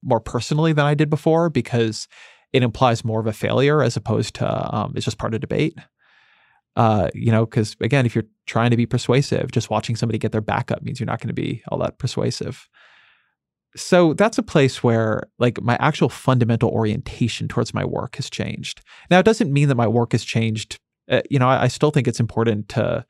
more personally than I did before because it implies more of a failure as opposed to um, it's just part of debate. Uh, you know, because again, if you're trying to be persuasive, just watching somebody get their back up means you're not going to be all that persuasive. So that's a place where like my actual fundamental orientation towards my work has changed. Now, it doesn't mean that my work has changed uh, you know, I, I, still think it's important to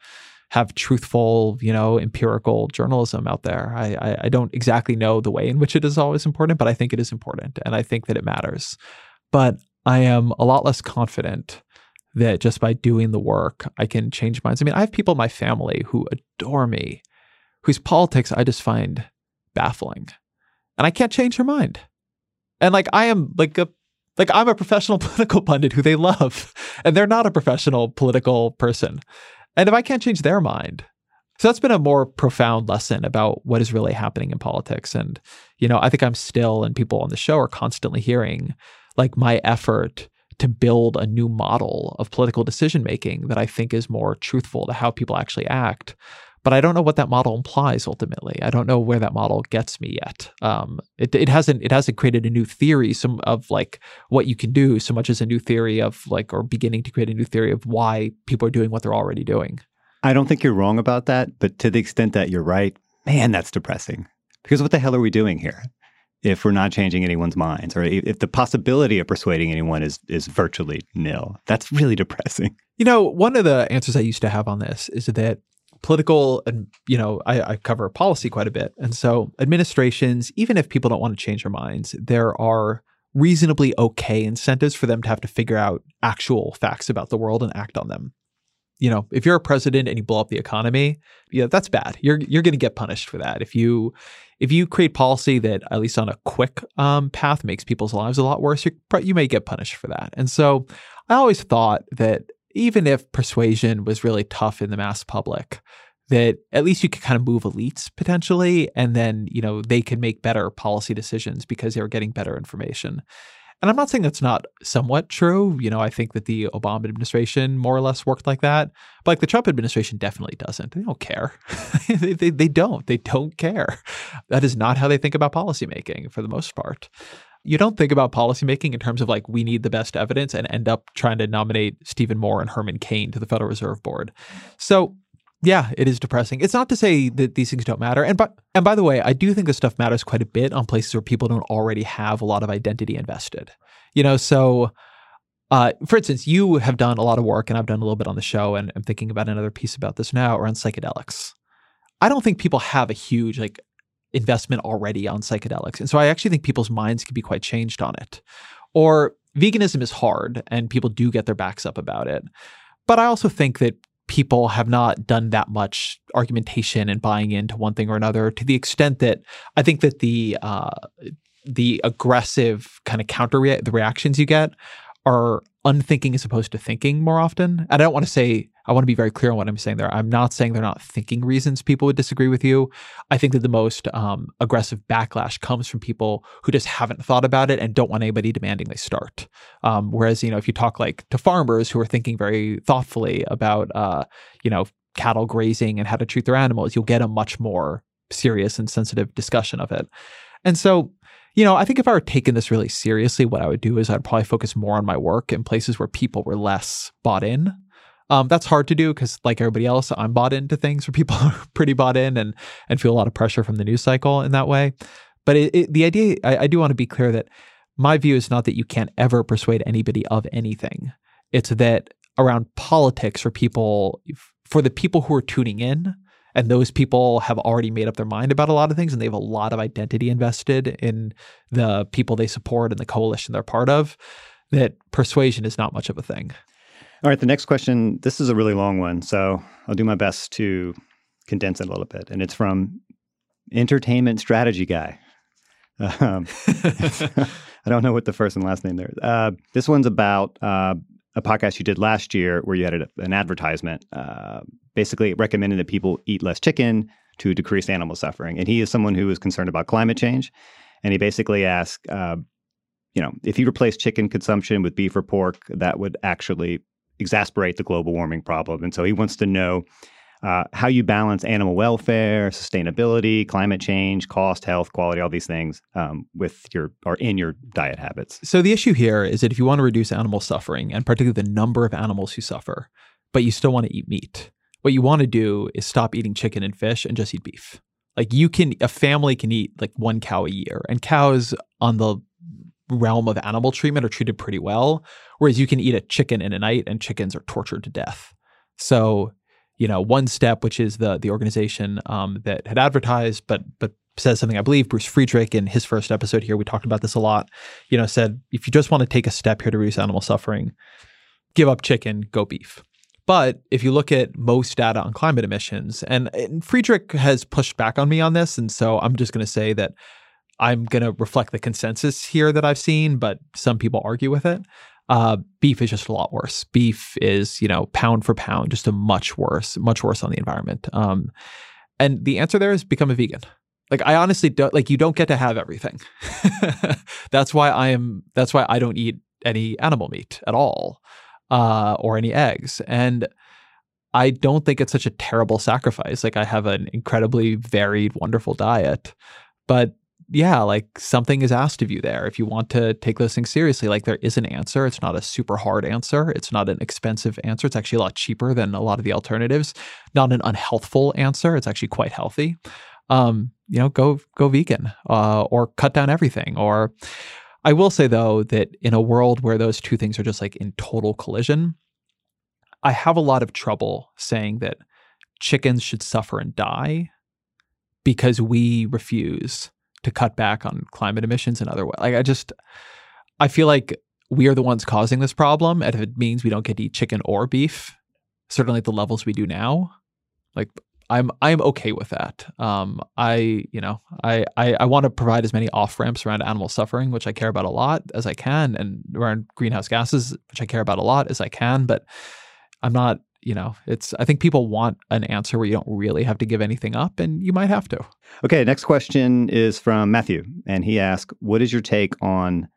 have truthful, you know, empirical journalism out there. I, I, I don't exactly know the way in which it is always important, but I think it is important, and I think that it matters. But I am a lot less confident that just by doing the work, I can change minds. I mean, I have people in my family who adore me, whose politics I just find baffling, and I can't change their mind. And like I am like a like I'm a professional *laughs* political pundit who they love, and they're not a professional political person. And if I can't change their mind, so that's been a more profound lesson about what is really happening in politics. And, you know, I think I'm still, and people on the show are constantly hearing like my effort to build a new model of political decision making that I think is more truthful to how people actually act but I don't know what that model implies ultimately. I don't know where that model gets me yet. Um, it, it hasn't it hasn't created a new theory some of like what you can do so much as a new theory of like or beginning to create a new theory of why people are doing what they're already doing. I don't think you're wrong about that, but to the extent that you're right, man, that's depressing. Because what the hell are we doing here? If we're not changing anyone's minds, or if the possibility of persuading anyone is is virtually nil, that's really depressing. You know, one of the answers I used to have on this is that political and you know I, I, cover policy quite a bit and so administrations even if people don't want to change their minds there are reasonably okay incentives for them to have to figure out actual facts about the world and act on them you know, if you're a president and you blow up the economy, yeah, that's bad. You're you're going to get punished for that. If you if you create policy that at least on a quick um, path makes people's lives a lot worse, you you may get punished for that. And so, I always thought that even if persuasion was really tough in the mass public, that at least you could kind of move elites potentially, and then you know they could make better policy decisions because they were getting better information. And I'm not saying that's not somewhat true. You know, I think that the Obama administration more or less worked like that. But like the Trump administration definitely doesn't. They don't care. *laughs* they, they, they don't. They don't care. That is not how they think about policymaking for the most part. You don't think about policymaking in terms of like, we need the best evidence and end up trying to nominate Stephen Moore and Herman Cain to the Federal Reserve Board. So yeah, it is depressing. It's not to say that these things don't matter. And but and by the way, I do think this stuff matters quite a bit on places where people don't already have a lot of identity invested. You know, so uh, for instance, you have done a lot of work, and I've done a little bit on the show, and I'm thinking about another piece about this now around psychedelics. I don't think people have a huge like investment already on psychedelics, and so I actually think people's minds can be quite changed on it. Or veganism is hard, and people do get their backs up about it. But I also think that people have not done that much argumentation and buying into one thing or another to the extent that I think that the uh, the aggressive kind of counter the reactions you get are unthinking as opposed to thinking more often. And I don't want to say, I want to be very clear on what I'm saying there. I'm not saying they're not thinking reasons people would disagree with you. I think that the most um, aggressive backlash comes from people who just haven't thought about it and don't want anybody demanding they start. Um, whereas, you know, if you talk like to farmers who are thinking very thoughtfully about, uh, you know, cattle grazing and how to treat their animals, you'll get a much more serious and sensitive discussion of it. And so you know, I think if I were taking this really seriously, what I would do is I'd probably focus more on my work in places where people were less bought in. Um, that's hard to do because, like everybody else, I'm bought into things where *laughs* people are pretty bought in and and feel a lot of pressure from the news cycle in that way. But it, it, the idea, I, I do want to be clear that my view is not that you can't ever persuade anybody of anything. It's that around politics for people, for the people who are tuning in, and those people have already made up their mind about a lot of things and they have a lot of identity invested in the people they support and the coalition they're part of that persuasion is not much of a thing. All right the next question this is a really long one so i'll do my best to condense it a little bit. And it's from entertainment strategy guy. Um, *laughs* *laughs* i don't know what the first and last name there is uh, this one's about uh, a podcast you did last year where you had a, an advertisement uh, basically recommending that people eat less chicken to decrease animal suffering. And he is someone who is concerned about climate change. And he basically asked, uh, you know, if you replace chicken consumption with beef or pork, that would actually exasperate the global warming problem. And so he wants to know uh, how you balance animal welfare, sustainability, climate change, cost, health, quality, all these things um, with your or in your diet habits. So the issue here is that if you want to reduce animal suffering, and particularly the number of animals who suffer, but you still want to eat meat, what you want to do is stop eating chicken and fish and just eat beef. Like you can, a family can eat like one cow a year, and cows on the realm of animal treatment are treated pretty well, whereas you can eat a chicken in a night, and chickens are tortured to death. So you know, one step, which is the the organization um, that had advertised, but but says something I believe Bruce Friedrich in his first episode here, we talked about this a lot. You know, said if you just want to take a step here to reduce animal suffering, give up chicken, go beef. But if you look at most data on climate emissions, and, and Friedrich has pushed back on me on this, and so I'm just going to say that I'm going to reflect the consensus here that I've seen, but some people argue with it. Uh, beef is just a lot worse. Beef is, you know, pound for pound, just a much worse, much worse on the environment. Um, and the answer there is become a vegan. Like I honestly don't like you don't get to have everything. *laughs* that's why I am. That's why I don't eat any animal meat at all, uh, or any eggs. And I don't think it's such a terrible sacrifice. Like I have an incredibly varied, wonderful diet, but yeah, like something is asked of you there. If you want to take those things seriously, like there is an answer. It's not a super hard answer. It's not an expensive answer. It's actually a lot cheaper than a lot of the alternatives. Not an unhealthful answer. It's actually quite healthy. Um, you know, go go vegan uh, or cut down everything. Or I will say though that in a world where those two things are just like in total collision, I have a lot of trouble saying that chickens should suffer and die because we refuse to cut back on climate emissions in other ways. Like I just I feel like we are the ones causing this problem. And if it means we don't get to eat chicken or beef, certainly at the levels we do now, like I'm I'm okay with that. Um, I you know I I, I want to provide as many off ramps around animal suffering, which I care about a lot as I can, and around greenhouse gases, which I care about a lot as I can. But I'm not you know it's I think people want an answer where you don't really have to give anything up, and you might have to. Okay, next question is from Matthew, and he asks, "What is your take on?"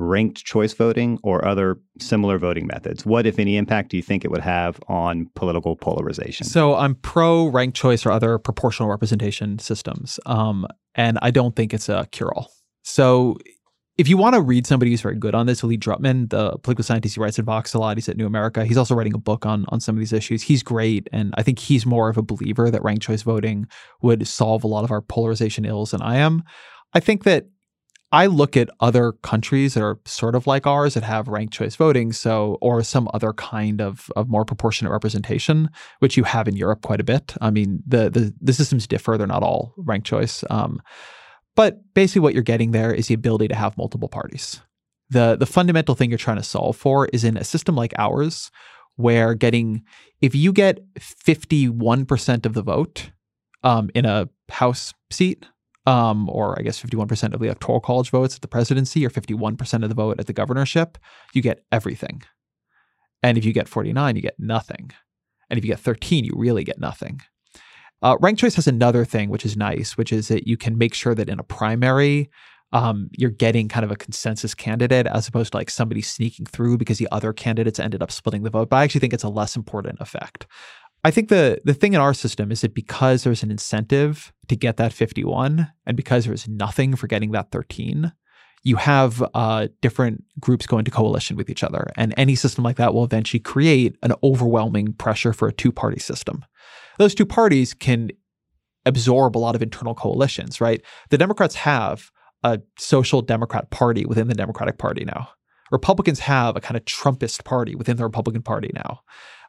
ranked choice voting or other similar voting methods? What, if any, impact do you think it would have on political polarization? So I'm pro ranked choice or other proportional representation systems, um, and I don't think it's a cure all. So if you want to read somebody who's very good on this, Lee Drutman, the political scientist, he writes at Vox a lot. He's at New America. He's also writing a book on on some of these issues. He's great, and I think he's more of a believer that ranked choice voting would solve a lot of our polarization ills than I am. I think that I look at other countries that are sort of like ours that have ranked choice voting, so or some other kind of of more proportionate representation, which you have in Europe quite a bit. I mean, the the, the systems differ; they're not all ranked choice. Um, but basically, what you're getting there is the ability to have multiple parties. the The fundamental thing you're trying to solve for is in a system like ours, where getting if you get 51 percent of the vote um, in a House seat um, or I guess 51% of the electoral college votes at the presidency or 51% of the vote at the governorship, you get everything. And if you get 49, you get nothing. And if you get 13, you really get nothing. Uh, ranked choice has another thing which is nice, which is that you can make sure that in a primary, um, you're getting kind of a consensus candidate as opposed to like somebody sneaking through because the other candidates ended up splitting the vote. But I actually think it's a less important effect. I think the the thing in our system is that because there's an incentive to get that 51, and because there's nothing for getting that 13, you have uh, different groups go into coalition with each other, and any system like that will eventually create an overwhelming pressure for a two party system. Those two parties can absorb a lot of internal coalitions, right? The Democrats have a social democrat party within the Democratic Party now. Republicans have a kind of Trumpist party within the Republican Party now.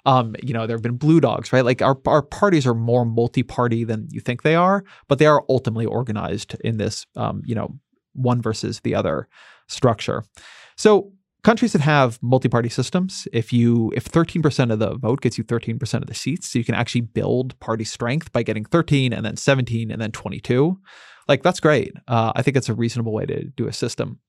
Um, you know, there have been blue dogs, right? Like our, our parties are more multi-party than you think they are, but they are ultimately organized in this, um, you know, one versus the other structure. So countries that have multi-party systems, if you if 13% of the vote gets you 13% of the seats, so you can actually build party strength by getting 13 and then 17 and then 22. Like that's great. Uh, I think it's a reasonable way to do a system.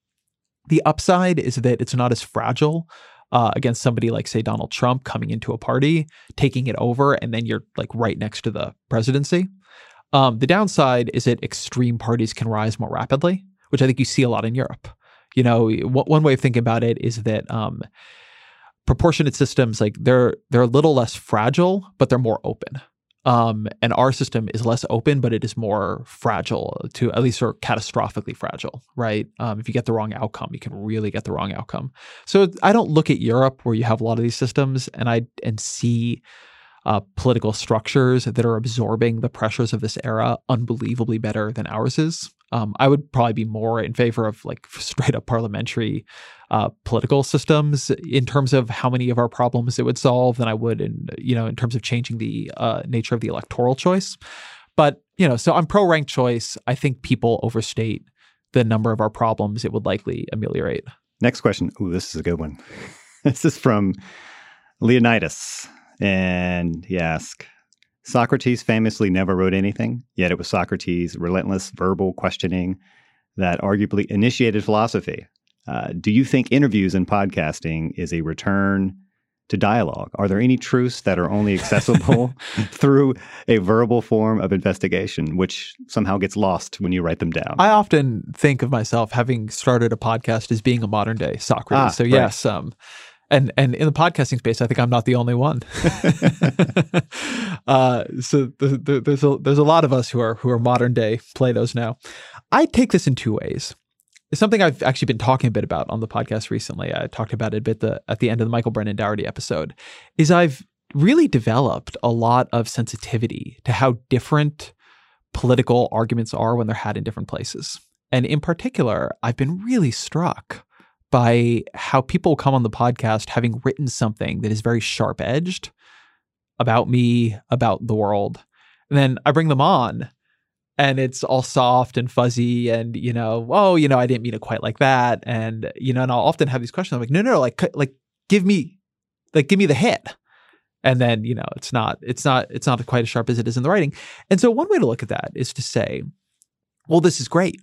The upside is that it's not as fragile uh, against somebody like, say, Donald Trump coming into a party, taking it over, and then you're like right next to the presidency. Um, the downside is that extreme parties can rise more rapidly, which I think you see a lot in Europe. You know, one way of thinking about it is that um, proportionate systems, like they're they're a little less fragile, but they're more open. Um, and our system is less open, but it is more fragile to at least of catastrophically fragile, right? Um, if you get the wrong outcome, you can really get the wrong outcome. So I don't look at Europe where you have a lot of these systems and I and see uh, political structures that are absorbing the pressures of this era unbelievably better than ours is. Um, I would probably be more in favor of like *laughs* straight up parliamentary uh, political systems in terms of how many of our problems it would solve than I would in you know in terms of changing the uh, nature of the electoral choice. But you know, so I'm pro ranked choice. I think people overstate the number of our problems it would likely ameliorate. Next question. Ooh, this is a good one. *laughs* this is from Leonidas, and he asks. Socrates famously never wrote anything, yet it was Socrates' relentless verbal questioning that arguably initiated philosophy. Uh, do you think interviews and podcasting is a return to dialogue? Are there any truths that are only accessible *laughs* through a verbal form of investigation, which somehow gets lost when you write them down? I often think of myself having started a podcast as being a modern day Socrates. Ah, so right. yes, um, and and in the podcasting space, I think I'm not the only one. *laughs* uh, so the, the, there's a there's a lot of us who are who are modern day Plato's now. I take this in two ways. It's something I've actually been talking a bit about on the podcast recently. I talked about it a bit the, at the end of the Michael Brendan Dougherty episode. Is I've really developed a lot of sensitivity to how different political arguments are when they're had in different places. And in particular, I've been really struck by how people come on the podcast having written something that is very sharp edged about me, about the world. And then I bring them on and it's all soft and fuzzy and you know, oh, you know, I didn't mean it quite like that. And you know, and I'll often have these questions. I'm like, no, no, like like give me like give me the hit. and then you know it's not it's not it's not quite as sharp as it is in the writing and so one way to look at that is to say well this is great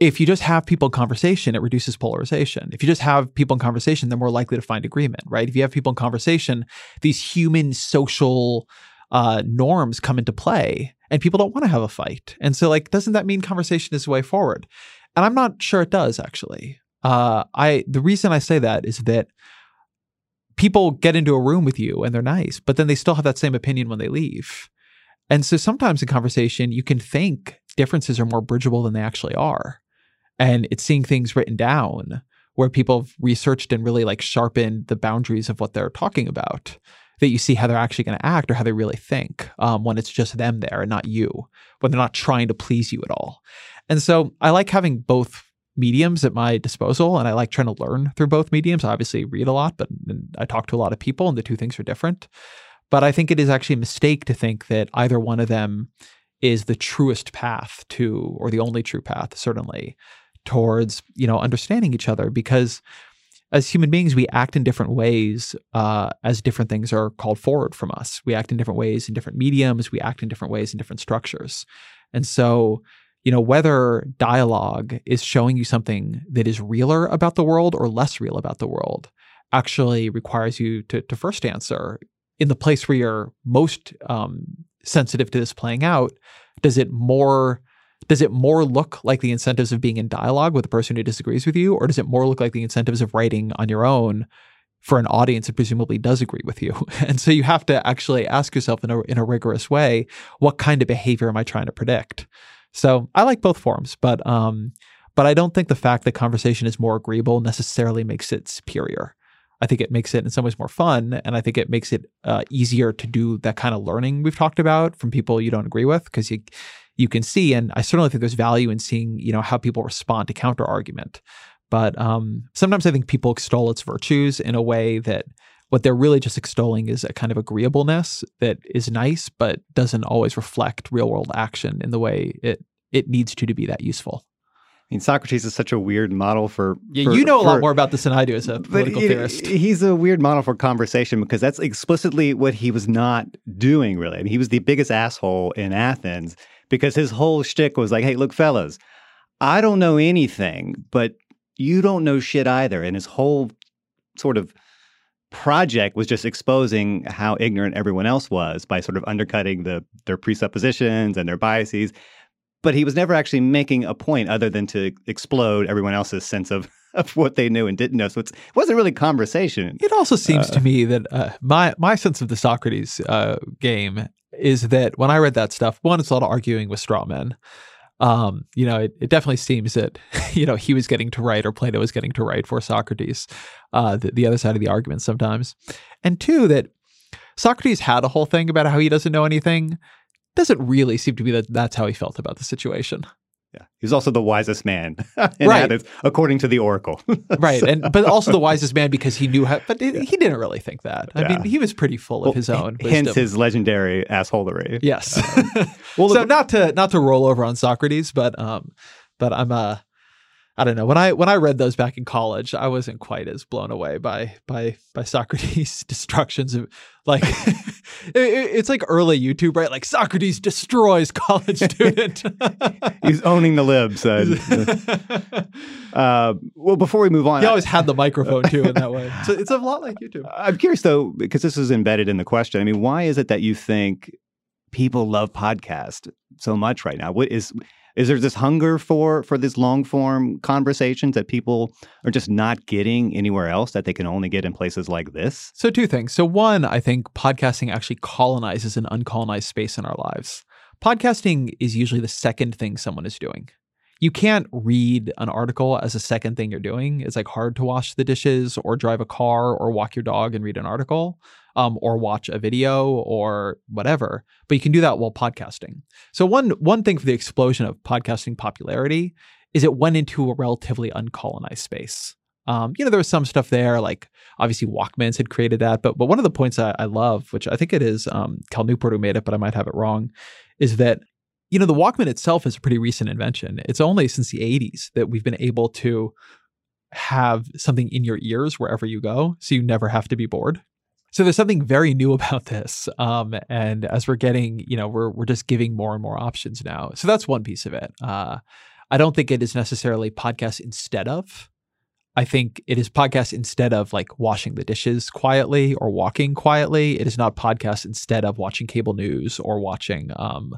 if you just have people in conversation it reduces polarization. If you just have people in conversation they're more likely to find agreement right? If you have people in conversation these human social uh, norms come into play and people don't want to have a fight. And so like doesn't that mean conversation is the way forward? And i'm not sure it does actually. Uh, i the reason i say that is that people get into a room with you and they're nice, but then they still have that same opinion when they leave. And so sometimes in conversation, you can think differences are more bridgeable than they actually are. And it's seeing things written down where people have researched and really like sharpened the boundaries of what they're talking about that you see how they're actually going to act or how they really think um, when it's just them there and not you, when they're not trying to please you at all. And so I like having both mediums at my disposal and I like trying to learn through both mediums. I obviously read a lot, but I talk to a lot of people and the two things are different. But I think it is actually a mistake to think that either one of them is the truest path to or the only true path certainly towards, you know, understanding each other because as human beings, we act in different ways uh, as different things are called forward from us. We act in different ways in different mediums. We act in different ways in different structures. And so you know, whether dialogue is showing you something that is realer about the world or less real about the world actually requires you to, to first answer in the place where you're most um, sensitive to this playing out. Does it more does it more look like the incentives of being in dialogue with a person who disagrees with you, or does it more look like the incentives of writing on your own for an audience that presumably does agree with you? *laughs* And so you have to actually ask yourself in a in a rigorous way, what kind of behavior am I trying to predict? So I like both forms, but um, but I don't think the fact that conversation is more agreeable necessarily makes it superior. I think it makes it in some ways more fun, and I think it makes it uh, easier to do that kind of learning we've talked about from people you don't agree with because you you can see, and I certainly think there's value in seeing you know how people respond to counter argument. But um, sometimes I think people extol its virtues in a way that what they're really just extolling is a kind of agreeableness that is nice, but doesn't always reflect real world action in the way it it needs to to be that useful. I mean, Socrates is such a weird model for. Yeah, for, you know a for, lot more about this than I do as a political but, theorist. He's a weird model for conversation because that's explicitly what he was not doing, really. I mean, he was the biggest asshole in Athens because his whole shtick was like, hey, look, fellas, I don't know anything, but you don't know shit either. And his whole sort of project was just exposing how ignorant everyone else was by sort of undercutting the their presuppositions and their biases but he was never actually making a point other than to explode everyone else's sense of *laughs* of what they knew and didn't know. So it wasn't really conversation. It also seems uh, to me that uh, my my sense of the Socrates uh, game is that when I read that stuff, one, it's a lot of arguing with straw men um, you know, it, it, definitely seems that, *laughs* you know, he was getting to write or Plato was getting to write for Socrates, uh, the, the other side of the argument sometimes. And two, that Socrates had a whole thing about how he doesn't know anything. Doesn't really seem to be that that's how he felt about the situation. Yeah, he's also the wisest man *laughs* in right. Athens, according to the oracle. *laughs* right, and but also the wisest man because he knew how. But yeah. he didn't really think that. I yeah. mean, he was pretty full well, of his own. Hence wisdom. his legendary assholery. Yes. Uh, *laughs* well, so not to not to roll over on Socrates, but um, but I'm uh I don't know. When I when I read those back in college, I wasn't quite as blown away by by by Socrates' *laughs* destructions of like *laughs* it, it's like early YouTube, right? Like Socrates destroys college *laughs* student. He's owning the libs. Uh, uh, well, before we move on, he always had the microphone too in that way. So it's a lot like YouTube. I'm curious though, because this is embedded in the question. I mean, why is it that you think people love podcast so much right now? What is is there this hunger for for these long form conversations that people are just not getting anywhere else that they can only get in places like this? So two things. So one, I think podcasting actually colonizes an uncolonized space in our lives. Podcasting is usually the second thing someone is doing. You can't read an article as a second thing you're doing. It's like hard to wash the dishes or drive a car or walk your dog and read an article um, or watch a video or whatever. But you can do that while podcasting. So one one thing for the explosion of podcasting popularity is it went into a relatively uncolonized space. Um, you know, there was some stuff there, like obviously Walkmans had created that, but but one of the points I, I love, which I think it is um, Cal Newport who made it, but I might have it wrong, is that you know the Walkman itself is a pretty recent invention. It's only since the '80s that we've been able to have something in your ears wherever you go, so you never have to be bored. So there's something very new *laughs* about this, um, and as we're getting, you know, we're we're just giving more and more options now. So that's one piece of it. Uh, I don't think it is necessarily podcast instead of. I think it is podcast instead of like washing the dishes quietly or walking quietly. It is not podcast instead of watching cable news or watching um,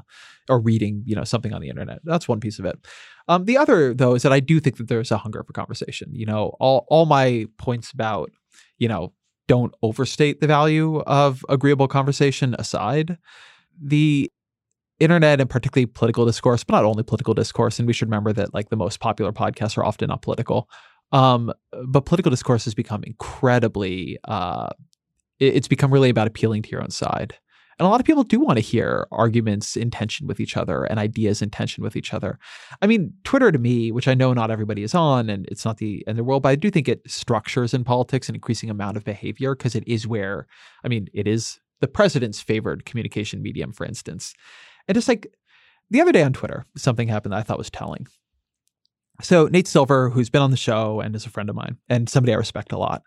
or reading, you know, something on the internet. That's one piece of it. Um, the other though is that I do think that there's a hunger for conversation. You know, all all my points about, you know, don't overstate the value of agreeable conversation aside, the internet and particularly political discourse, but not only political discourse, and we should remember that like the most popular podcasts are often not political. Um, but political discourse has become incredibly uh, it's become really about appealing to your own side. And a lot of people do want to hear arguments in tension with each other and ideas in tension with each other. I mean, Twitter to me, which I know not everybody is on and it's not the end of the world, but I do think it structures in politics an increasing amount of behavior because it is where, I mean, it is the president's favored communication medium, for instance. And just like the other day on Twitter, something happened that I thought was telling. So Nate Silver, who's been on the show and is a friend of mine and somebody I respect a lot,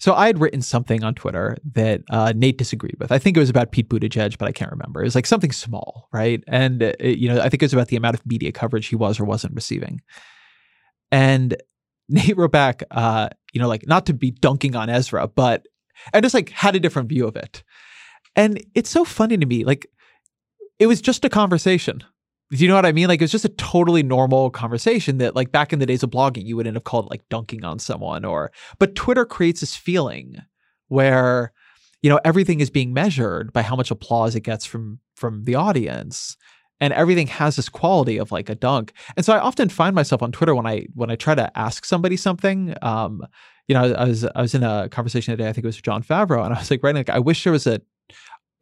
so I had written something on Twitter that uh, Nate disagreed with. I think it was about Pete Buttigieg, but I can't remember. It was like something small, right? And it, uh, you know, I think it was about the amount of media coverage he was or wasn't receiving. And *laughs* Nate wrote back, uh, you know, like not to be dunking on Ezra, but and just like had a different view of it. And it's so funny to me, like it was just a conversation. Do you know what I mean? Like it was just a totally normal conversation that like back in the days of blogging, you would end up called like dunking on someone or but Twitter creates this feeling where, you know, everything is being measured by how much applause it gets from from the audience. And everything has this quality of like a dunk. And so I often find myself on Twitter when I when I try to ask somebody something, um, you know, I was I was in a conversation today, I think it was Jon Favreau, and I was like writing like, I wish there was a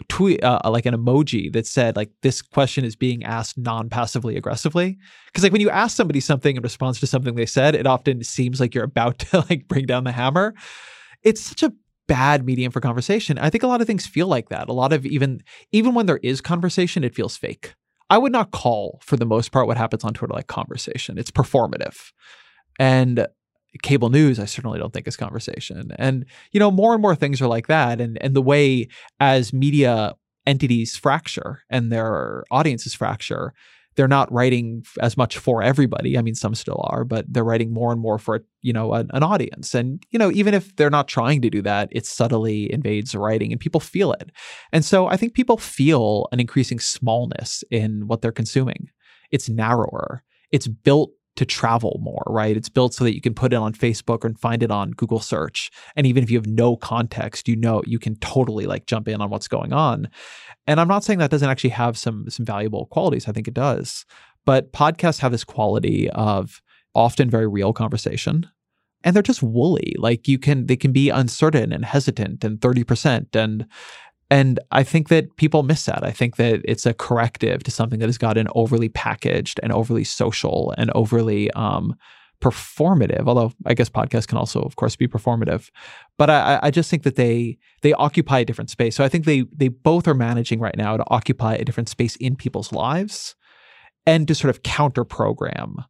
tweet uh, like an emoji that said like this question is being asked non-passively aggressively. Because like when you ask somebody something in response to something they said it often seems like you're about *laughs* to like bring down the hammer. It's such a bad medium for conversation. I think a lot of things feel like that. A lot of even even when there is conversation it feels fake. I would not call for the most part what happens on twitter like conversation. It's performative. And cable news, I certainly don't think is conversation. And, you know, more and more things are like that. And and the way as media entities fracture and their audiences fracture, they're not writing as much for everybody. I mean, some still are, but they're writing more and more for you know an, an, audience. And you know, even if they're not trying to do that, it subtly invades writing, and people feel it. And so I think people feel an increasing smallness in what they're consuming. It's narrower. It's built to travel more, right? It's built so that you can put it on Facebook and find it on Google search. And even if you have no context, you know you can totally like jump in on what's going on. And I'm not saying that doesn't actually have some some valuable qualities. I think it does. But podcasts have this quality of often very real conversation. And they're just woolly. Like you can they can be uncertain and hesitant and 30% and and I think that people miss that. I think that it's a corrective to something that has gotten overly packaged and overly social and overly um, performative. Although I guess podcasts can also, of course, be performative. But I, I just think that they they occupy a different space. So I think they they both are managing right now to occupy a different space in people's lives and to sort of counter program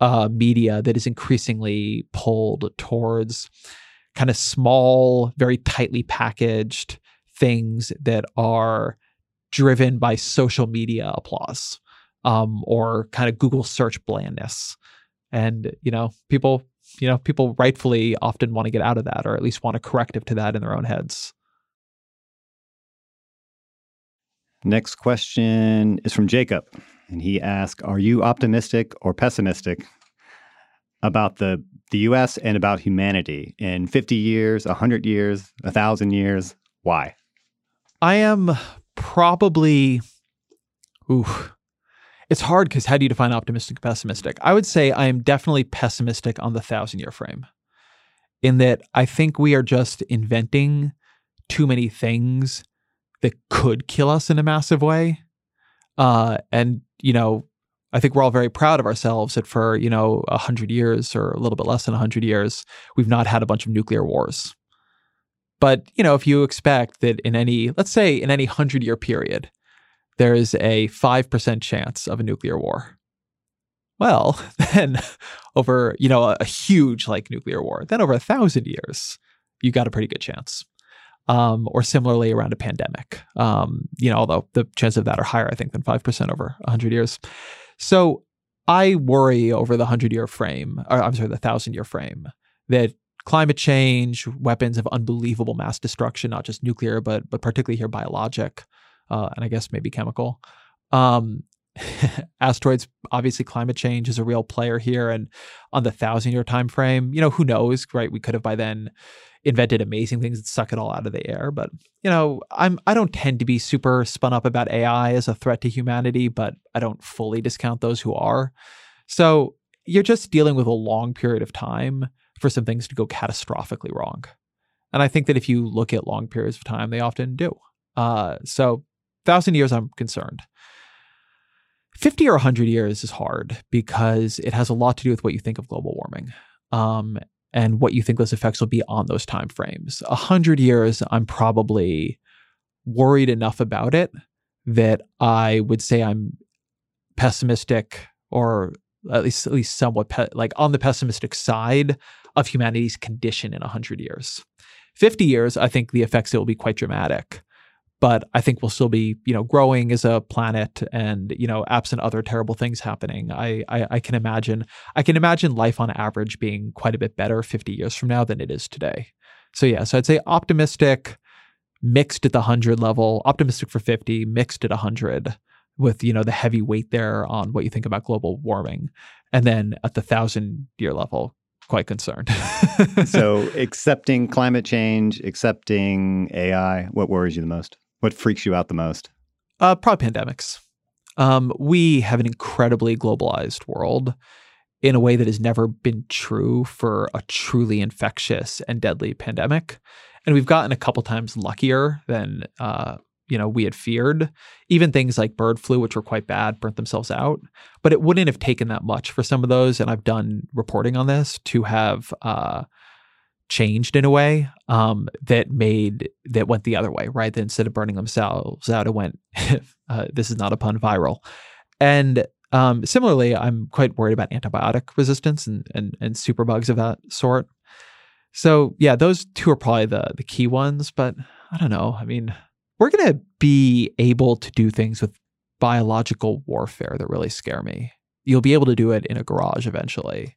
uh, media that is increasingly pulled towards kind of small, very tightly packaged things that are driven by social media applause um, or kind of Google search blandness. And, you know, people, you know, people rightfully often want to get out of that or at least want a corrective to that in their own heads. Next question is from Jacob. And he asks Are you optimistic or pessimistic about the, the US and about humanity in 50 years, 100 years, 1,000 years? Why? I am probably, ooh, it's hard because how do you define optimistic pessimistic? I would say I am definitely pessimistic on the thousand year frame, in that I think we are just inventing too many things that could kill us in a massive way. Uh, and, you know, I think we're all very proud of ourselves that for, you know, 100 years or a little bit less than 100 years, we've not had a bunch of nuclear wars. But, you know, if you expect that in any, let's say in any 100 year period, there is a 5% chance of a nuclear war. Well, *laughs* then over, you know, a, a huge like nuclear war, then over a thousand years, you got a pretty good chance. um, or similarly around a pandemic. Um, you know, although the chances of that are higher, I think, than 5% over 100 years. So I worry over the 100 year frame, or I'm sorry, the 1,000 year frame, that climate change, weapons of unbelievable mass destruction, not just nuclear, but but particularly here biologic, uh, and I guess maybe chemical. Um, *laughs* asteroids, obviously, climate change is a real player here, and on the thousand year time frame, you know, who knows, right? We could have by then invented amazing things that suck it all out of the air. But you know, I'm I don't tend to be super spun up about AI as a threat to humanity, but I don't fully discount those who are. So you're just dealing with a long period of time for some things to go catastrophically wrong. And I think that if you look at long periods of time, they often do. Uh, so, thousand years, I'm concerned. 50 or 100 years is hard because it has a lot to do with what you think of global warming um, and what you think those effects will be on those time frames. 100 years, I'm probably worried enough about it that I would say I'm pessimistic or at least at least somewhat pe- like on the pessimistic side of humanity's condition in 100 years. 50 years, I think the effects it will be quite dramatic. But I think we'll still be, you know, growing as a planet, and you know, absent other terrible things happening, I, I, I can imagine, I can imagine life on average being quite a bit better 50 years from now than it is today. So yeah, so I'd say optimistic, mixed at the 100 level, optimistic for 50, mixed at 100 with you know the heavy weight there on what you think about global warming and then at the thousand year level quite concerned. *laughs* so, accepting climate change, accepting AI, what worries you the most? What freaks you out the most? Uh, probably pandemics. Um, we have an incredibly globalized world in a way that has never been true for a truly infectious and deadly pandemic. And we've gotten a couple times luckier than uh, you know we had feared. Even things like bird flu, which were quite bad, burnt themselves out. But it wouldn't have taken that much for some of those, and I've done reporting on this to have uh, changed in a way um, that made that went the other way, right? That instead of burning themselves out, it went. *laughs* uh, this is not a pun viral, and um, similarly, I'm quite worried about antibiotic resistance and and and superbugs of that sort. So yeah, those two are probably the the key ones. But I don't know. I mean, we're going to be able to do things with biological warfare that really scare me. You'll be able to do it in a garage eventually.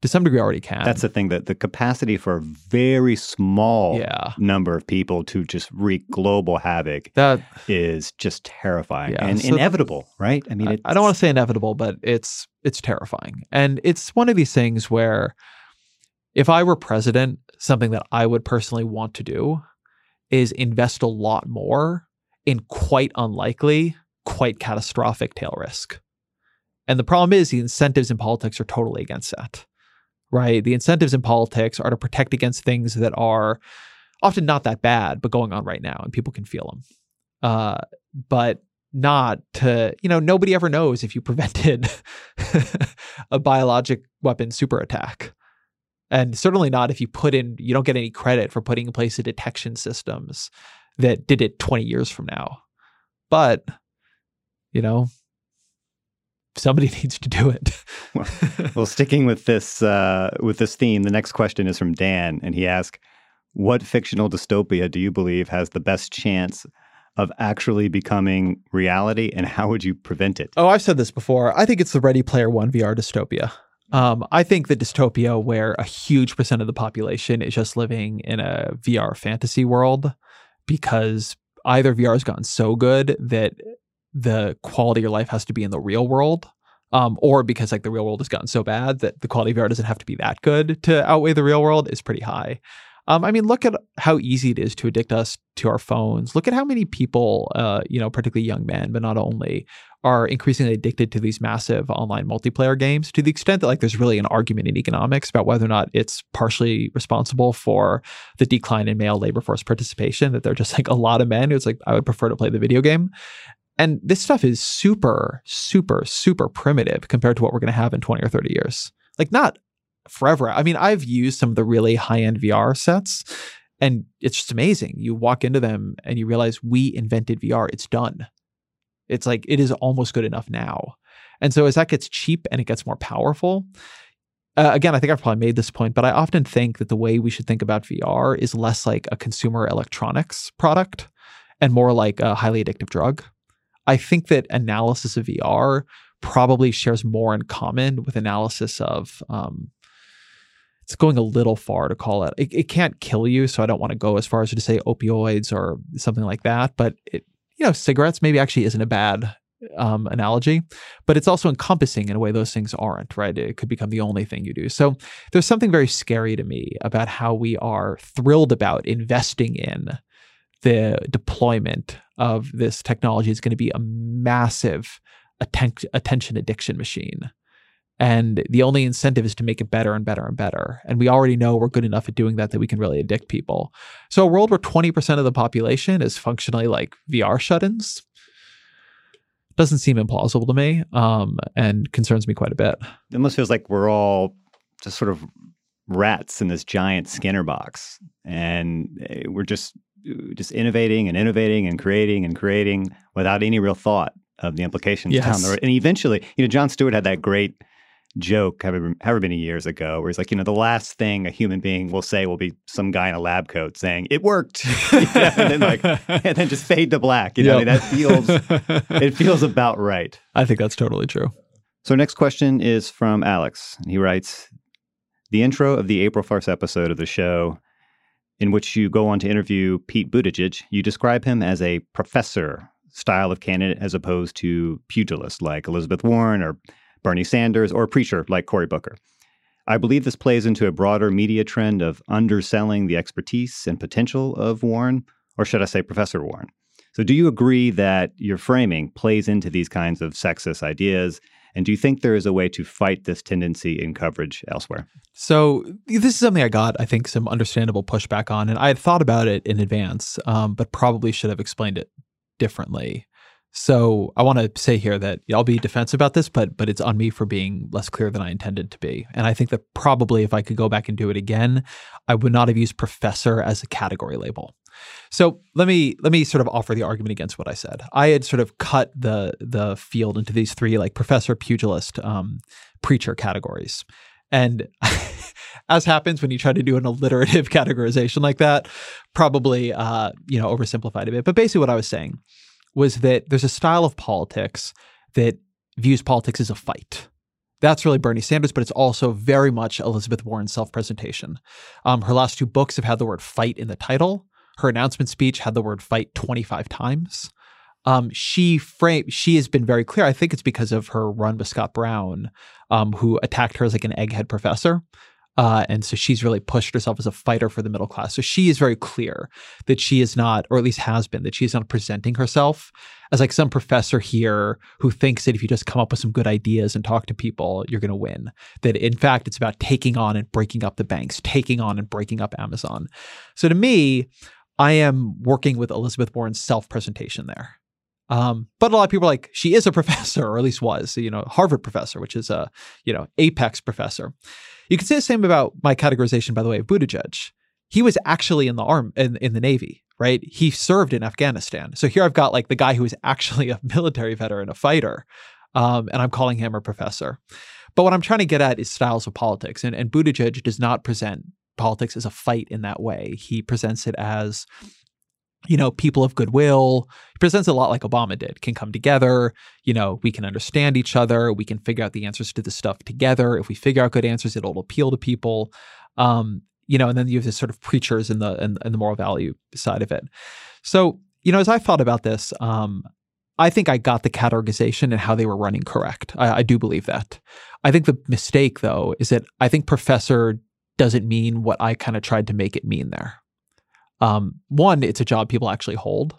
To some degree, already can. That's the thing that the capacity for a very small yeah. number of people to just wreak global havoc that is just terrifying Yeah, and so- inevitable, right? I mean, I, it's, I don't want to say inevitable, but it's it's terrifying, and it's one of these things where, if I were president, something that I would personally want to do is invest a lot more in quite unlikely, quite catastrophic tail risk. And the problem is the incentives in politics are totally against that. Right? The incentives in politics are to protect against things that are often not that bad, but going on right now, and people can feel them. Uh, but not to, you know, nobody ever knows if you prevented *laughs* a biologic weapon super attack. And certainly not if you put in, you don't get any credit for putting in place the detection systems that did it 20 years from now. But, you know, somebody *laughs* needs to do it. *laughs* well, sticking with this uh, with this theme, the next question is from Dan, and he asks, "What fictional dystopia do you believe has the best chance of actually becoming reality, and how would you prevent it?" Oh, I've said this before. I think it's the Ready Player One VR dystopia. Um, I think the dystopia where a huge percent of the population is just living in a VR fantasy world because either VR has gotten so good that the quality of your life has to be in the real world, um, or because like the real world has gotten so bad that the quality of VR doesn't have to be that good to outweigh the real world is pretty high. Um, I mean, look at how easy it is to addict us to our phones. Look at how many people, uh, you know, particularly young men, but not only, are increasingly addicted to these massive online multiplayer games to the extent that like there's really an argument in economics about whether or not it's partially responsible for the decline in male labor force participation. That they're just like a lot of men who's like, I would prefer to play the video game. And this stuff is super, super, super primitive compared to what we're going to have in 20 or 30 years. Like, not forever. I mean, I've used some of the really high end VR sets, and it's just amazing. You walk into them and you realize we invented VR, it's done. It's like it is almost good enough now. And so, as that gets cheap and it gets more powerful, uh, again, I think I've probably made this point, but I often think that the way we should think about VR is less like a consumer electronics product and more like a highly addictive drug. I think that analysis of VR probably shares more in common with analysis of um, it's going a little far to call it. it. It can't kill you, so I don't want to go as far as to say opioids or something like that. But it, you know, cigarettes maybe actually isn't a bad um, analogy, but it's also encompassing in a way those things aren't. Right? It could become the only thing you do. So there's something very scary to me about how we are thrilled about investing in the deployment of this technology is going to be a massive atten- attention addiction machine. And the only incentive is to make it better and better and better. And we already know we're good enough at doing that that we can really addict people. So, a world where 20% of the population is functionally like VR shut ins doesn't seem implausible to me um, and concerns me quite a bit. It almost feels like we're all just sort of rats in this giant Skinner box. And eh, we're just just innovating and innovating and creating and creating without any real thought of the implications Yes. down the road. And eventually, you know, Jon Stewart had that great joke however, however many years ago where he's like, you know, the last thing a human being will say will be some guy in a lab coat saying, it worked. *laughs* You know, and then like *laughs* and then just fade to black. You know, I mean, that feels *laughs* it feels about right. I think that's totally true. So, next question is from Alex. And he writes The intro of the April Farce episode of the show, in which you go on to interview Pete Buttigieg, you describe him as a professor style of candidate as opposed to pugilist like Elizabeth Warren or Bernie Sanders or a preacher like Cory Booker. I believe this plays into a broader media trend of underselling the expertise and potential of Warren, or should I say, Professor Warren. So, do you agree that your framing plays into these kinds of sexist ideas? And do you think there is a way to fight this tendency in coverage elsewhere? So this is something I got, I think, some understandable pushback on, and I had thought about it in advance, um, but probably should have explained it differently. So I want to say here that I'll be defensive about this, but but it's on me for being less clear than I intended to be. And I think that probably if I could go back and do it again, I would not have used professor as a category label. So let me let me sort of offer the argument against what I said. I had sort of cut the the field into these three like professor, pugilist, um, preacher categories. And *laughs* as happens when you try to do an alliterative *laughs* categorization like that, probably uh, you know oversimplified a bit. But basically, what I was saying was that there's a style of politics that views politics as a fight. That's really Bernie Sanders, but it's also very much Elizabeth Warren's self-presentation. Um, her last two books have had the word "fight" in the title. Her announcement speech had the word "fight" 25 times. Um, she frame she has been very clear. I think it's because of her run with Scott Brown, um, who attacked her as like an egghead professor. Uh, and so she's really pushed herself as a fighter for the middle class. So she is very clear that she is not, or at least has been, that she is not presenting herself as like some professor here who thinks that if you just come up with some good ideas and talk to people, you're going to win. That in fact, it's about taking on and breaking up the banks, taking on and breaking up Amazon. So to me, I am working with Elizabeth Warren's self presentation there. Um, but a lot of people are like, she is a professor, or at least was, you know, Harvard professor, which is a, you know, apex professor. You could say the same about my categorization, by the way, of Buttigieg. He was actually in the arm in, in the Navy, right? He served in Afghanistan. So here I've got like the guy who is actually a *laughs* military veteran, a fighter, um, and I'm calling him a professor. But what I'm trying to get at is styles of politics, and, and Buttigieg does not present politics as a fight in that way. He presents it as you know, people of goodwill. He presents a lot like Obama did, can come together. You know, we can understand each other. We can figure out the answers to this stuff together. If we figure out good answers, it'll appeal to people. Um, you know, and then you have this sort of preachers in the in the moral value side of it. So, you know, as I thought about this, um, I think I got the categorization and how they were running correct. I, I do believe that. I think the mistake, though, is that I think professor doesn't mean what I kind of tried to make it mean there. Um, one, it's a job people actually hold.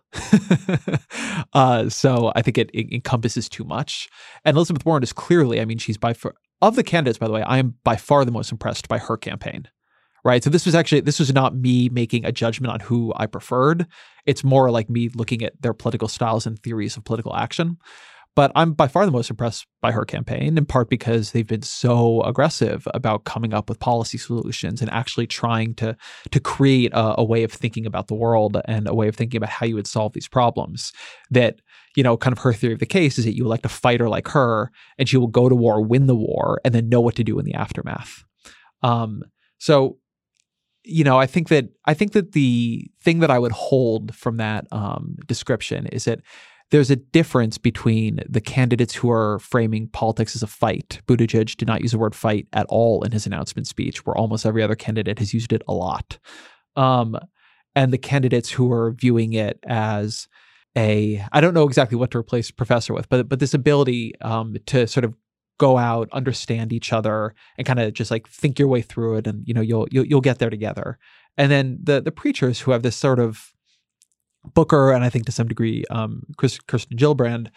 *laughs* uh, so I think it, it, encompasses too much. And Elizabeth Warren is clearly, I mean, she's by far, of the candidates, by the way, I am by far the most impressed by her campaign. Right. So this was actually, this was not me making a judgment on who I preferred. It's more like me looking at their political styles and theories of political action. But I'm by far the most impressed by her campaign, in part because they've been so aggressive about coming up with policy solutions and actually trying to to create a, a, way of thinking about the world and a way of thinking about how you would solve these problems. That you know, kind of her theory of the case is that you elect a fighter like her, and she will go to war, win the war, and then know what to do in the aftermath. Um, so, you know, I think that I think that the thing that I would hold from that um, description is that there's a difference between the candidates who are framing politics as a fight. Buttigieg did not use the word fight at all in his announcement speech, where almost every other candidate has used it a lot. Um, and the candidates who are viewing it as a I don't know exactly what to replace professor with, but but this ability um, to sort of go out, understand each other, and kind of just like think your way through it, and you know you'll you'll, you'll get there together. And then the the preachers who have this sort of Booker and I think to some degree um, Chris, Kirsten Gillibrand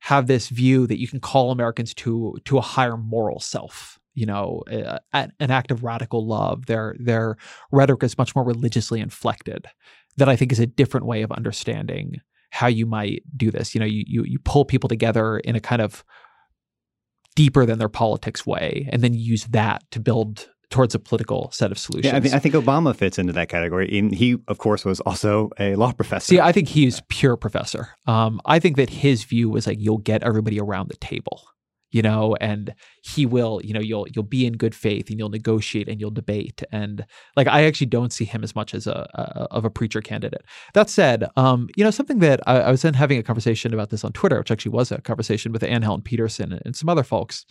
have this view that you can call Americans to to a higher moral self. You know, uh, an act of radical love. Their their rhetoric is much more religiously inflected. That I think is a different way of understanding how you might do this. You know, you you you pull people together in a kind of deeper than their politics way, and then use that to build towards a political set of solutions. Yeah, I, think, I think Obama fits into that category. And he, of course, was also a law professor. See, I think he's pure professor. Um, I think that his view was like you'll get everybody around the table, you know, and he will, you know, you'll you'll be in good faith and you'll negotiate and you'll debate. And like I actually don't see him as much as a, a of a preacher candidate. That said, um, you know, something that I, I was then having a conversation about this on Twitter, which actually was a conversation with Anne Helen Petersen and, some other folks.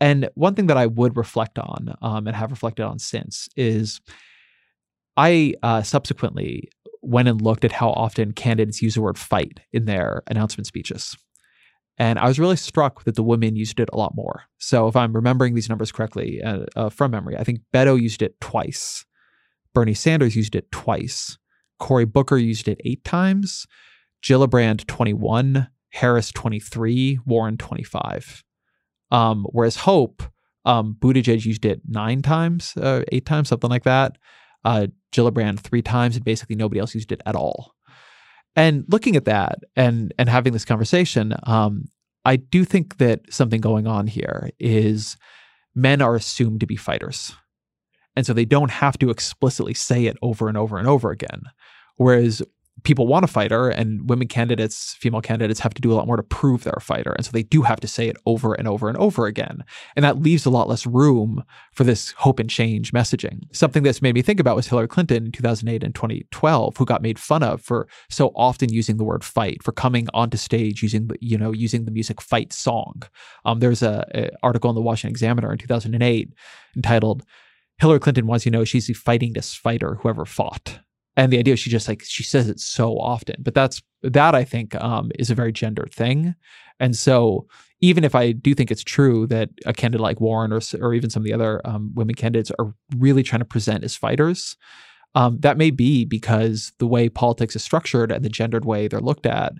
And one thing that I would reflect on um, and have reflected on since is I uh, subsequently went and looked at how often candidates use the word fight in their announcement speeches. And I was really struck that the women used it a lot more. So if I'm remembering these numbers correctly uh, uh, from memory, I think Beto used it twice. Bernie Sanders used it twice. Cory Booker used it eight times. Gillibrand 21, Harris 23, Warren 25. Um, whereas Hope, um, Buttigieg used it nine times, uh, eight times, something like that. Uh, Gillibrand three times, and basically nobody else used it at all. And looking at that and and having this conversation, um, I do think that something going on here is men are assumed to be fighters, and so they don't have to explicitly say it over and over and over again. Whereas people want a fighter and women candidates female candidates have to do a lot more to prove they're a fighter and so they do have to say it over and over and over again. And that leaves a lot less room for this hope and change messaging. Something that's made me think about was hillary clinton in 2008 and 2012 who got made fun of for so often using the word fight for coming onto stage using the you know using the music fight song. Um, there's a, a article in the washington examiner in 2008 entitled hillary clinton wants you to know she's the fightingest fighter who ever fought and the idea she just like she says it so often but that's that i think um, is a very gendered thing. And so even if i do think it's true that a candidate like warren or, or even some of the other um, women candidates are really trying to present as fighters um, that may be because the way politics is structured and the gendered way they're looked at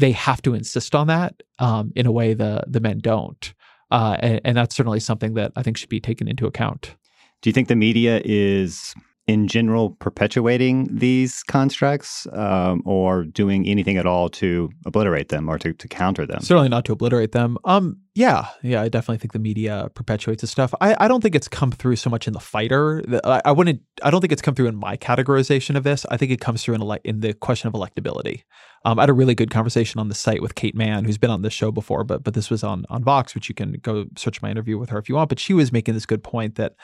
they have to insist on that um, in a way the the men don't. Uh, and, and that's certainly something that i think should be taken into account. Do you think the media is in general perpetuating these constructs um, or doing anything at all to obliterate them or to, to counter them? Certainly not to obliterate them. Um, yeah, yeah, I definitely think the media perpetuates this stuff. I, I don't think it's come through so much in the fighter. I, I wouldn't. I don't think it's come through in my categorization of this. I think it comes through in, ele- in the question of electability. Um, I had a really good conversation on the site with Kate Manne, who's been on this show before, but but this was on on Vox, which you can go search my interview with her if you want. But she was making this good point that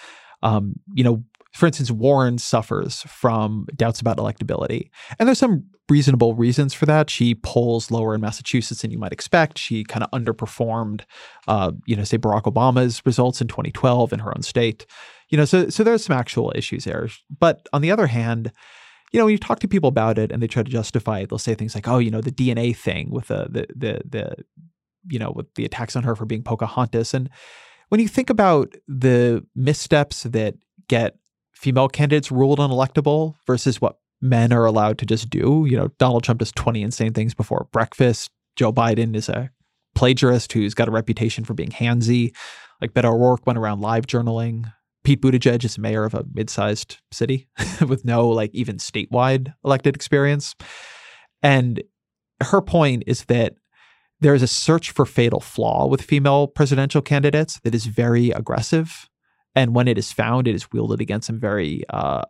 um, you know, for instance, Warren suffers from doubts about electability. And there's some reasonable reasons for that. She polls lower in Massachusetts than you might expect. She kind of underperformed, uh, you know, say Barack Obama's results in 2012 in her own state. You know, so so there's some actual issues there. But on the other hand, you know, when you talk to people about it and they try to justify it, they'll say things like, "Oh, you know, the DNA thing with the the the, the you know, with the attacks on her for being Pocahontas." And when you think about the missteps that get female candidates ruled unelectable versus what men are allowed to just do. You know, Donald Trump does 20 insane things before breakfast. Joe Biden is a plagiarist who's got a reputation for being handsy. Like Beto O'Rourke went around live journaling. Pete Buttigieg is mayor of a mid-sized city *laughs* with no like even statewide elected experience. And her point is that there is a search for fatal flaw with female presidential candidates that is very aggressive and when it is found, it is wielded against them very uh,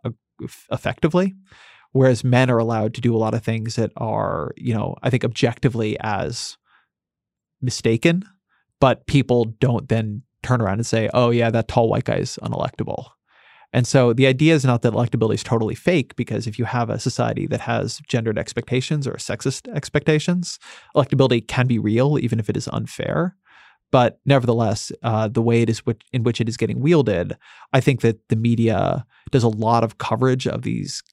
effectively. Whereas men are allowed to do a lot of things that are, you know, I think objectively as mistaken, but people don't then turn around and say, "Oh yeah, that tall white guy is unelectable." And so the idea is not that electability is totally fake, because if you have a society that has gendered expectations or sexist expectations, electability can be real, even if it is unfair. But nevertheless, uh, the way it is which, in which it is getting wielded, I think that the media does a lot of coverage of these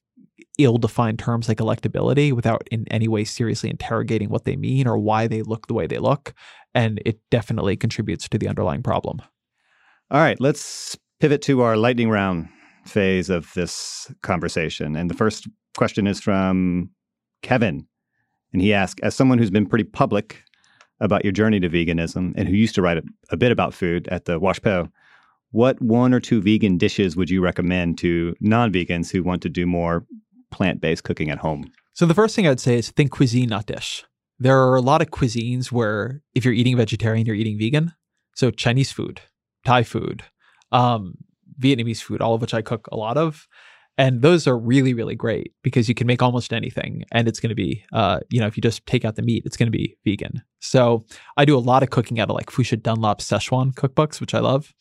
ill-defined terms like electability without in any way seriously interrogating what they mean or why they look the way they look, and it definitely contributes to the underlying problem. All right, let's pivot to our lightning round phase of this conversation. And the first question is from Kevin. And he asked, as someone who's been pretty public about your journey to veganism and who used to write a, a bit about food at the WashPo, what one or two vegan dishes would you recommend to non-vegans who want to do more plant-based cooking at home? So the first thing I'd say is think cuisine, not dish. There are a lot of cuisines where if you're eating vegetarian, you're eating vegan. So Chinese food, Thai food, um, Vietnamese food, all of which I cook a lot of. And those are really, really great because you can make almost anything and it's going to be, uh, you know, if you just take out the meat, it's going to be vegan. So I do a lot of cooking out of like Fuchsia Dunlop Szechuan cookbooks, which I love.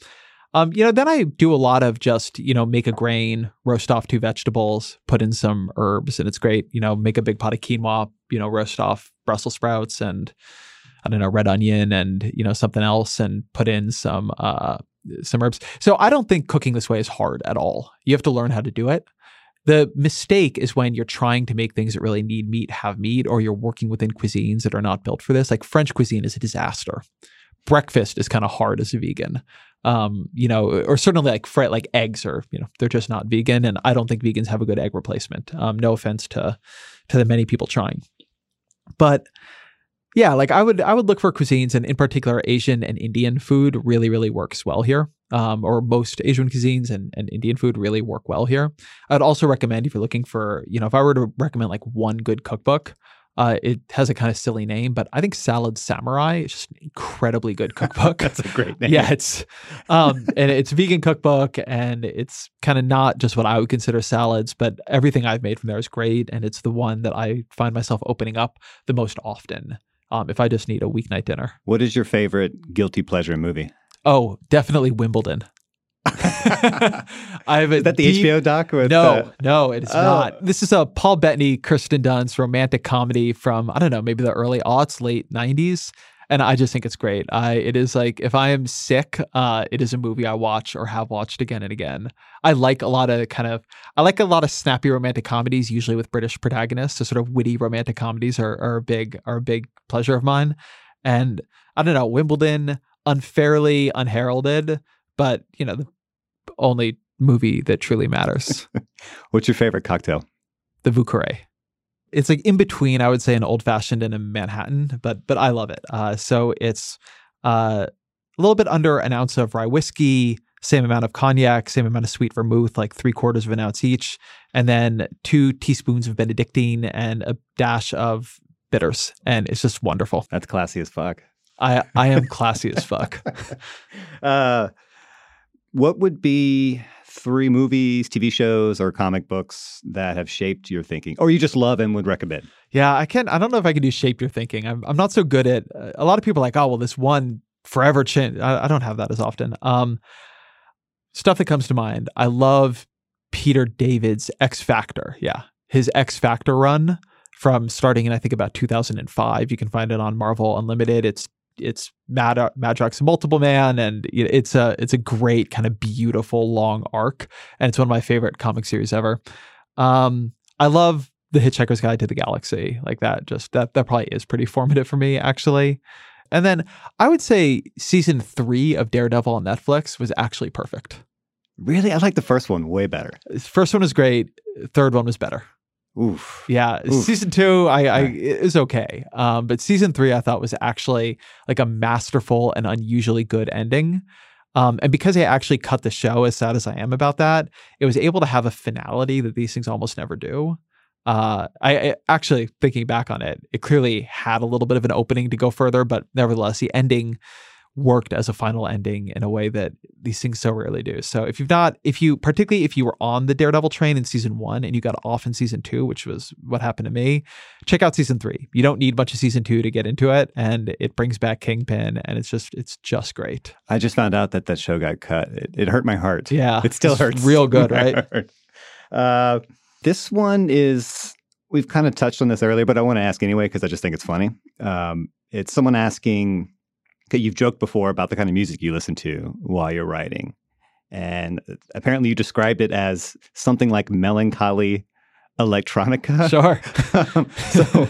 Um, you know, then I do a lot of just, you know, make a grain, roast off two vegetables, put in some herbs, and it's great. You know, make a big pot of quinoa, you know, roast off Brussels sprouts and I don't know, red onion and, you know, something else and put in some uh some herbs. So I don't think cooking this way is hard at all. You have to learn how to do it. The mistake is when you're trying to make things that really need meat have meat, or you're working within cuisines that are not built for this. Like French cuisine is a disaster. Breakfast is kind of hard as a vegan. Um, you know, or certainly like fry, like eggs are, you know, they're just not vegan, and I don't think vegans have a good egg replacement. Um, no offense to to the many people trying, but yeah, like I would I would look for cuisines and in particular Asian and Indian food really really works well here. Um, or most Asian cuisines and, and Indian food really work well here. I'd also recommend if you're looking for, you know, if I were to recommend like one good cookbook, uh, it has a kind of silly name, but I think Salad Samurai is just an incredibly good *laughs* cookbook. That's a great *laughs* name. Yeah, it's um, and it's vegan cookbook, and it's kind of not just what I would consider salads, but everything I've made from there is great, and it's the one that I find myself opening up the most often um, if I just need a weeknight dinner. What is your favorite guilty pleasure movie? Oh, definitely Wimbledon. *laughs* I have a Is that the deep- HBO doc? With, No, uh, no, it is Oh. not. This is a Paul Bettany, Kirsten Dunst romantic comedy from I don't know, maybe the early aughts, late '90s, and I just think it's great. I it is like if I am sick, uh, it is a movie I watch or have watched again and again. I like a lot of kind of I like a lot of snappy romantic comedies, usually with British protagonists. So sort of witty romantic comedies are are a big are a big pleasure of mine. And I don't know, Wimbledon unfairly unheralded, but you know the only movie that truly matters. *laughs* What's your favorite cocktail? the Vieux Carré. It's like in between, I would say, an old fashioned and a Manhattan, but but I love it. Uh, so it's uh, a little bit under an ounce of rye whiskey, same amount of cognac, same amount of sweet vermouth, like three quarters of an ounce each, and then two teaspoons of Benedictine and a dash of bitters, and it's just wonderful. That's classy as fuck. I I am classy as *laughs* fuck. Uh, what would be three movies, TV shows, or comic books that have shaped your thinking, or you just love and would recommend? Yeah, I can't. I don't know if I can do shape your thinking. I'm I'm not so good at. Uh, a lot of people like, oh well, this one forever chin. I, I don't have that as often. Um, stuff that comes to mind. I love Peter David's X Factor. Yeah, his X Factor run from starting in I think about 2005. You can find it on Marvel Unlimited. It's it's Mad Madrox Multiple Man, and it's a it's a great kind of beautiful long arc, and it's one of my favorite comic series ever. Um, I love the Hitchhiker's Guide to the Galaxy, like that. Just that that probably is pretty *laughs* formative for me, actually. And then I would say season three of Daredevil on Netflix was actually perfect. Really, I like the first one way better. First one was great. Third one was better. Oof. Yeah, Oof. season two, I, I is okay, um, but season three, I thought was actually like a masterful and unusually good ending. Um, and because I actually cut the show, as sad as I am about that, it was able to have a finality that these things almost never do. Uh, I, I actually thinking back on it, it clearly had a little bit of an opening to go further, but nevertheless, the ending worked as a final ending in a way that these things so rarely do. So if you've not, if you particularly if you were on the Daredevil train in season one and you got off in season two, which was what happened to me, check out season three. You don't need much of season two to get into it, and it brings back Kingpin, and it's just it's just great. I just found out that that show got cut. It, it hurt my heart. Yeah, it still hurts. real good, right? uh, this one is we've kind of touched on this earlier, but I want to ask anyway because I just think it's funny. Um, it's someone asking. You've joked before about the kind of music you listen to while you're writing, and apparently you described it as something like melancholy electronica. *laughs* Sure. Um, so,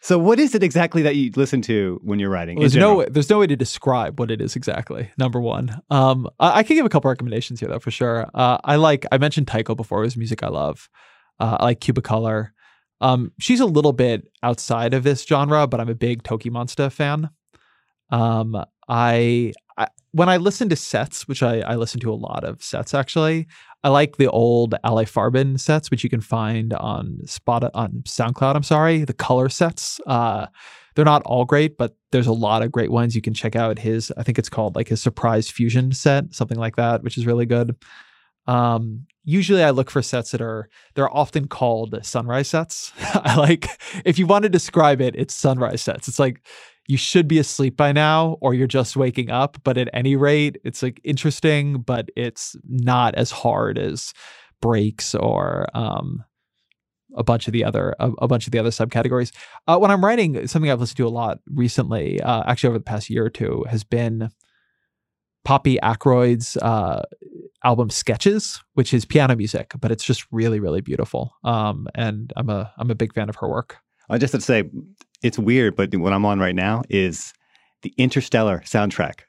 so what is it exactly that you listen to when you're writing? Well, there's no general? there's no way to describe what it is exactly. Number one, um, I, I can give a couple recommendations here though for sure. Uh, I like I mentioned Tycho before. It was music I love. Uh, I like Cubicolor. Um, she's a little bit outside of this genre, but I'm a big Tokimonsta fan. Um, I, I when I listen to sets, which I, I listen to a lot of sets actually. I like the old Ali Farben sets, which you can find on Spot on SoundCloud. I'm sorry, the color sets. Uh, they're not all great, but there's a lot of great ones. You can check out his. I think it's called like his surprise fusion set, something like that, which is really good. Um, usually I look for sets that are they're often called sunrise sets. *laughs* I like if you want to describe it, it's sunrise sets. It's like you should be asleep by now or you're just waking up, but at any rate, it's like interesting, but it's not as hard as breaks or um a bunch of the other a, a bunch of the other subcategories. Uh, when I'm writing, something I've listened to a lot recently, uh, actually over the past year or two, has been Poppy Ackroyd's uh, album Sketches, which is piano music, but it's just really, really beautiful. Um, and I'm a I'm a big fan of her work. I just have to say, it's weird, but what I'm on right now is the Interstellar soundtrack.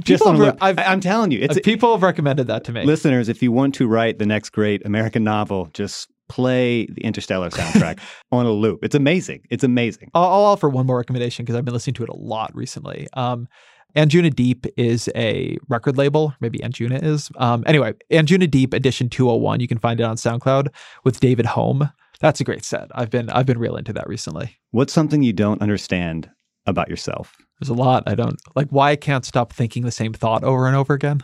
Just People on a have- I've- I- I'm telling you, it's Uh, people have recommended that to me. listeners. If you want to write the next great American novel, just play the Interstellar soundtrack *laughs* on a loop. It's amazing. It's amazing. I'll, I'll offer one more recommendation because I've been listening to it a lot recently. Um, Anjunadeep is a record label. Maybe Anjuna is. Um, anyway, Anjunadeep Edition 201. You can find it on SoundCloud with David Home. That's a great set. I've been I've been real into that recently. What's something you don't understand about yourself? There's a lot I don't like. Why I can't stop thinking the same thought over and over again.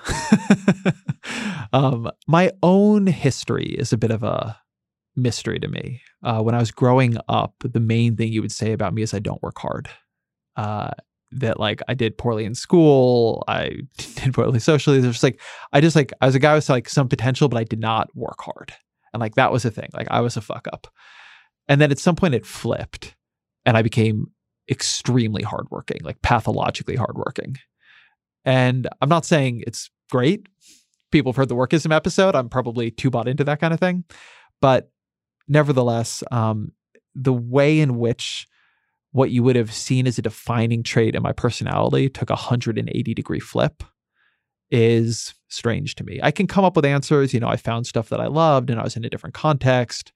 *laughs* um, my own history is a bit of a mystery to me. Uh, when I was growing up, the main thing you would say about me is I don't work hard. Uh, that like I did poorly in school, I *laughs* did poorly socially. There's like I just like I was a guy with like some potential, but I did not work hard, and like that was a thing. Like I was a fuck up, and then at some point it flipped, and I became extremely hardworking, like pathologically hardworking. And I'm not saying it's great. People have heard the workism episode. I'm probably too bought into that kind of thing. But nevertheless, um, the way in which what you would have seen as a defining trait in my personality took a 180 degree flip is strange to me. I can come up with answers, you know, I found stuff that I loved and I was in a different context,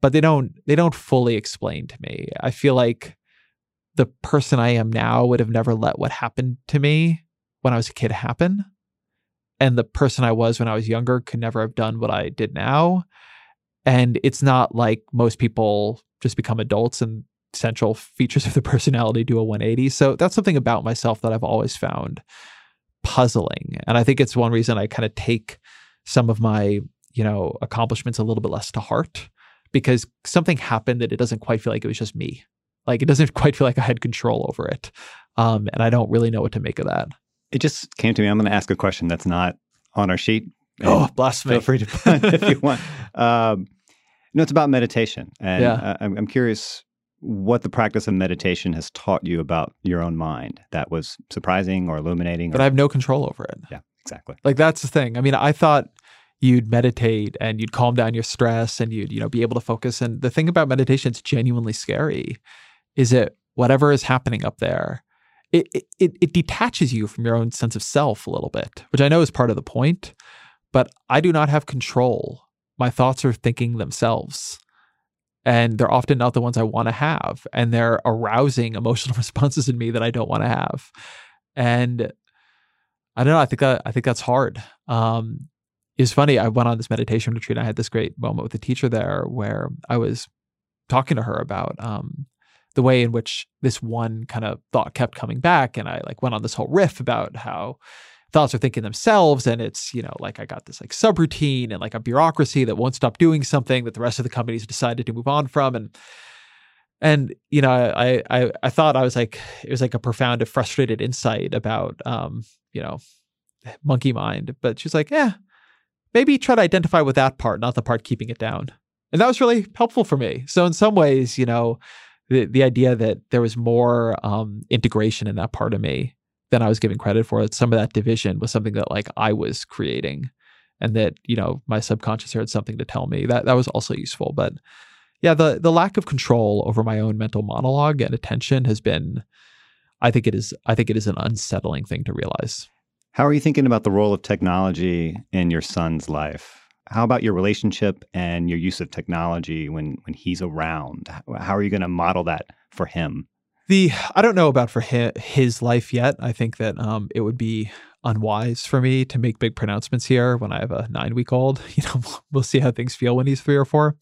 but they don't they don't fully explain to me. I feel like the person I am now would have never let what happened to me when I was a kid happen. And the person I was when I was younger could never have done what I did now. And it's not like most people just become adults and central features of the *laughs* personality do a 180. So that's something about myself that I've always found puzzling. And I think it's one reason I kind of take some of my, you know, accomplishments a little bit less to heart because something happened that it doesn't quite feel like it was just me. Like it doesn't *laughs* quite feel like I had control over it. Um, and I don't really know what to make of that. It just came to me. I'm going to ask a question that's not on our sheet. Oh, blasphemy. Feel free to *laughs* if you want. *laughs* Um, no, it's about meditation, and Yeah. uh, I'm, I'm curious what the practice of meditation has taught you about your own mind that was surprising or illuminating. But or, I have no control over it. yeah, exactly. Like that's the thing. I mean, I thought you'd meditate and you'd calm down your stress and you'd, you know, be able to focus. And the thing about meditation, it's genuinely scary, is that whatever is happening up there, it, it it detaches you from your own sense of self a little bit, which I know is part of the point. But I do not have control. My thoughts are thinking themselves. And they're often not the ones I want to have. And they're arousing emotional *laughs* responses in me that I don't want to have. And I don't know. I think that I think that's hard. Um, it's funny. I went on this meditation retreat. And I had this great moment with the teacher there where I was talking to her about um, the way in which this one kind of thought kept coming back and I like went on this whole riff about how thoughts are thinking themselves and it's you know like i got this like subroutine and like a bureaucracy that won't stop doing something that the rest of the companies decided to move on from and and you know i i i thought i was like it was like a profound and frustrated insight about um you know monkey mind but she's like yeah maybe try to identify with that part not the part keeping it down. And that was really helpful for me. So in some ways you know the the idea that there was more um integration in that part of me than I was giving credit for. Some of that division was something that like I was creating, and that you know my subconscious had something to tell me. That that was also useful. But yeah, the the lack of control over my own mental monologue and attention has been, I think it is. I think it is an unsettling thing to realize. How are you thinking about the role of technology in your son's life? How about your relationship and your use of technology when when he's around? How are you going to model that for him? The I don't know about for his, life yet. I think that um, it would be unwise for me to make big pronouncements here when I have a nine week old. *laughs* You know, we'll see how things feel when he's three or four.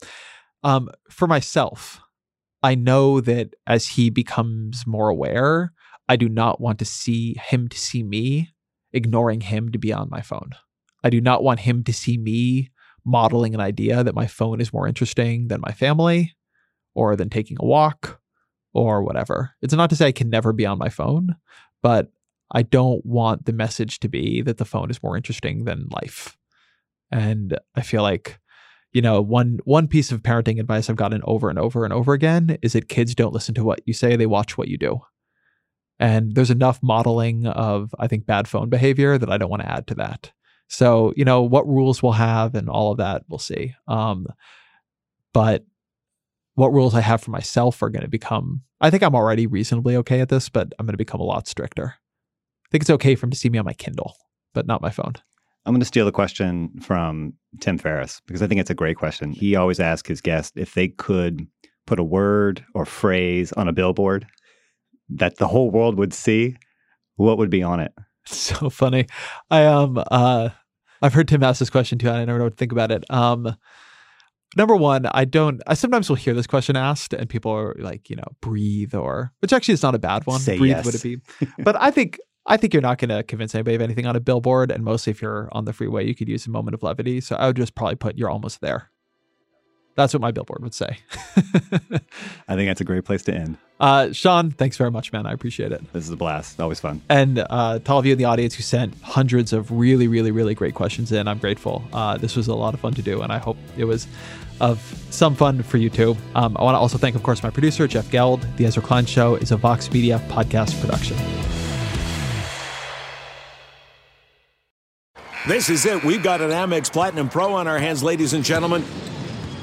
Um, for myself, I know that as he becomes more aware, I do not want to see him to see me ignoring him to be on my phone. I do not want him to see me modeling an idea that my phone is more interesting than my family or than taking a walk or whatever. It's not to say I can never be on my phone, but I don't want the message to be that the phone is more interesting than life. And I feel like, you know, one one piece of parenting advice I've gotten over and over and over again is that kids don't listen to what you say, they watch what you do. And there's enough modeling of, I think, bad phone behavior that I don't want to add to that. So, you know, what rules we'll have and all of that, we'll see. Um, but what rules I have for myself are going to become, I think I'm already reasonably okay at this, but I'm going to become a lot stricter. I think it's okay for him to see me on my Kindle, but not my phone. I'm going to steal the question from Tim Ferriss because I think it's a great question. He always asks his guests if they could put a word or phrase on a billboard that the whole world would see, what would be on it? *laughs* So funny. I um uh I've heard Tim ask this question too, and I never know what to think about it. Um number one, I don't. I sometimes will hear this question asked, and people are like, you know, breathe or, which actually is not a bad one. Say breathe yes. would it be? *laughs* but I think I think you're not going to convince anybody of anything on a billboard, and mostly if you're on the freeway, you could use a moment of levity. So I would just probably put "You're almost there." That's what my billboard would say. I think that's a great place to end. Uh, Sean, thanks very much, man. I appreciate it. This is a blast. Always fun. And uh, to all of you in the audience who sent hundreds of really, really, really great questions in, I'm grateful. Uh, this was a lot of fun to do, and I hope it was of some fun for you too. Um, I want to also thank, of course, my producer, Jeff Geld. The Ezra Klein Show is a Vox Media podcast production. This is it. We've got an Amex Platinum Pro on our hands, ladies and gentlemen.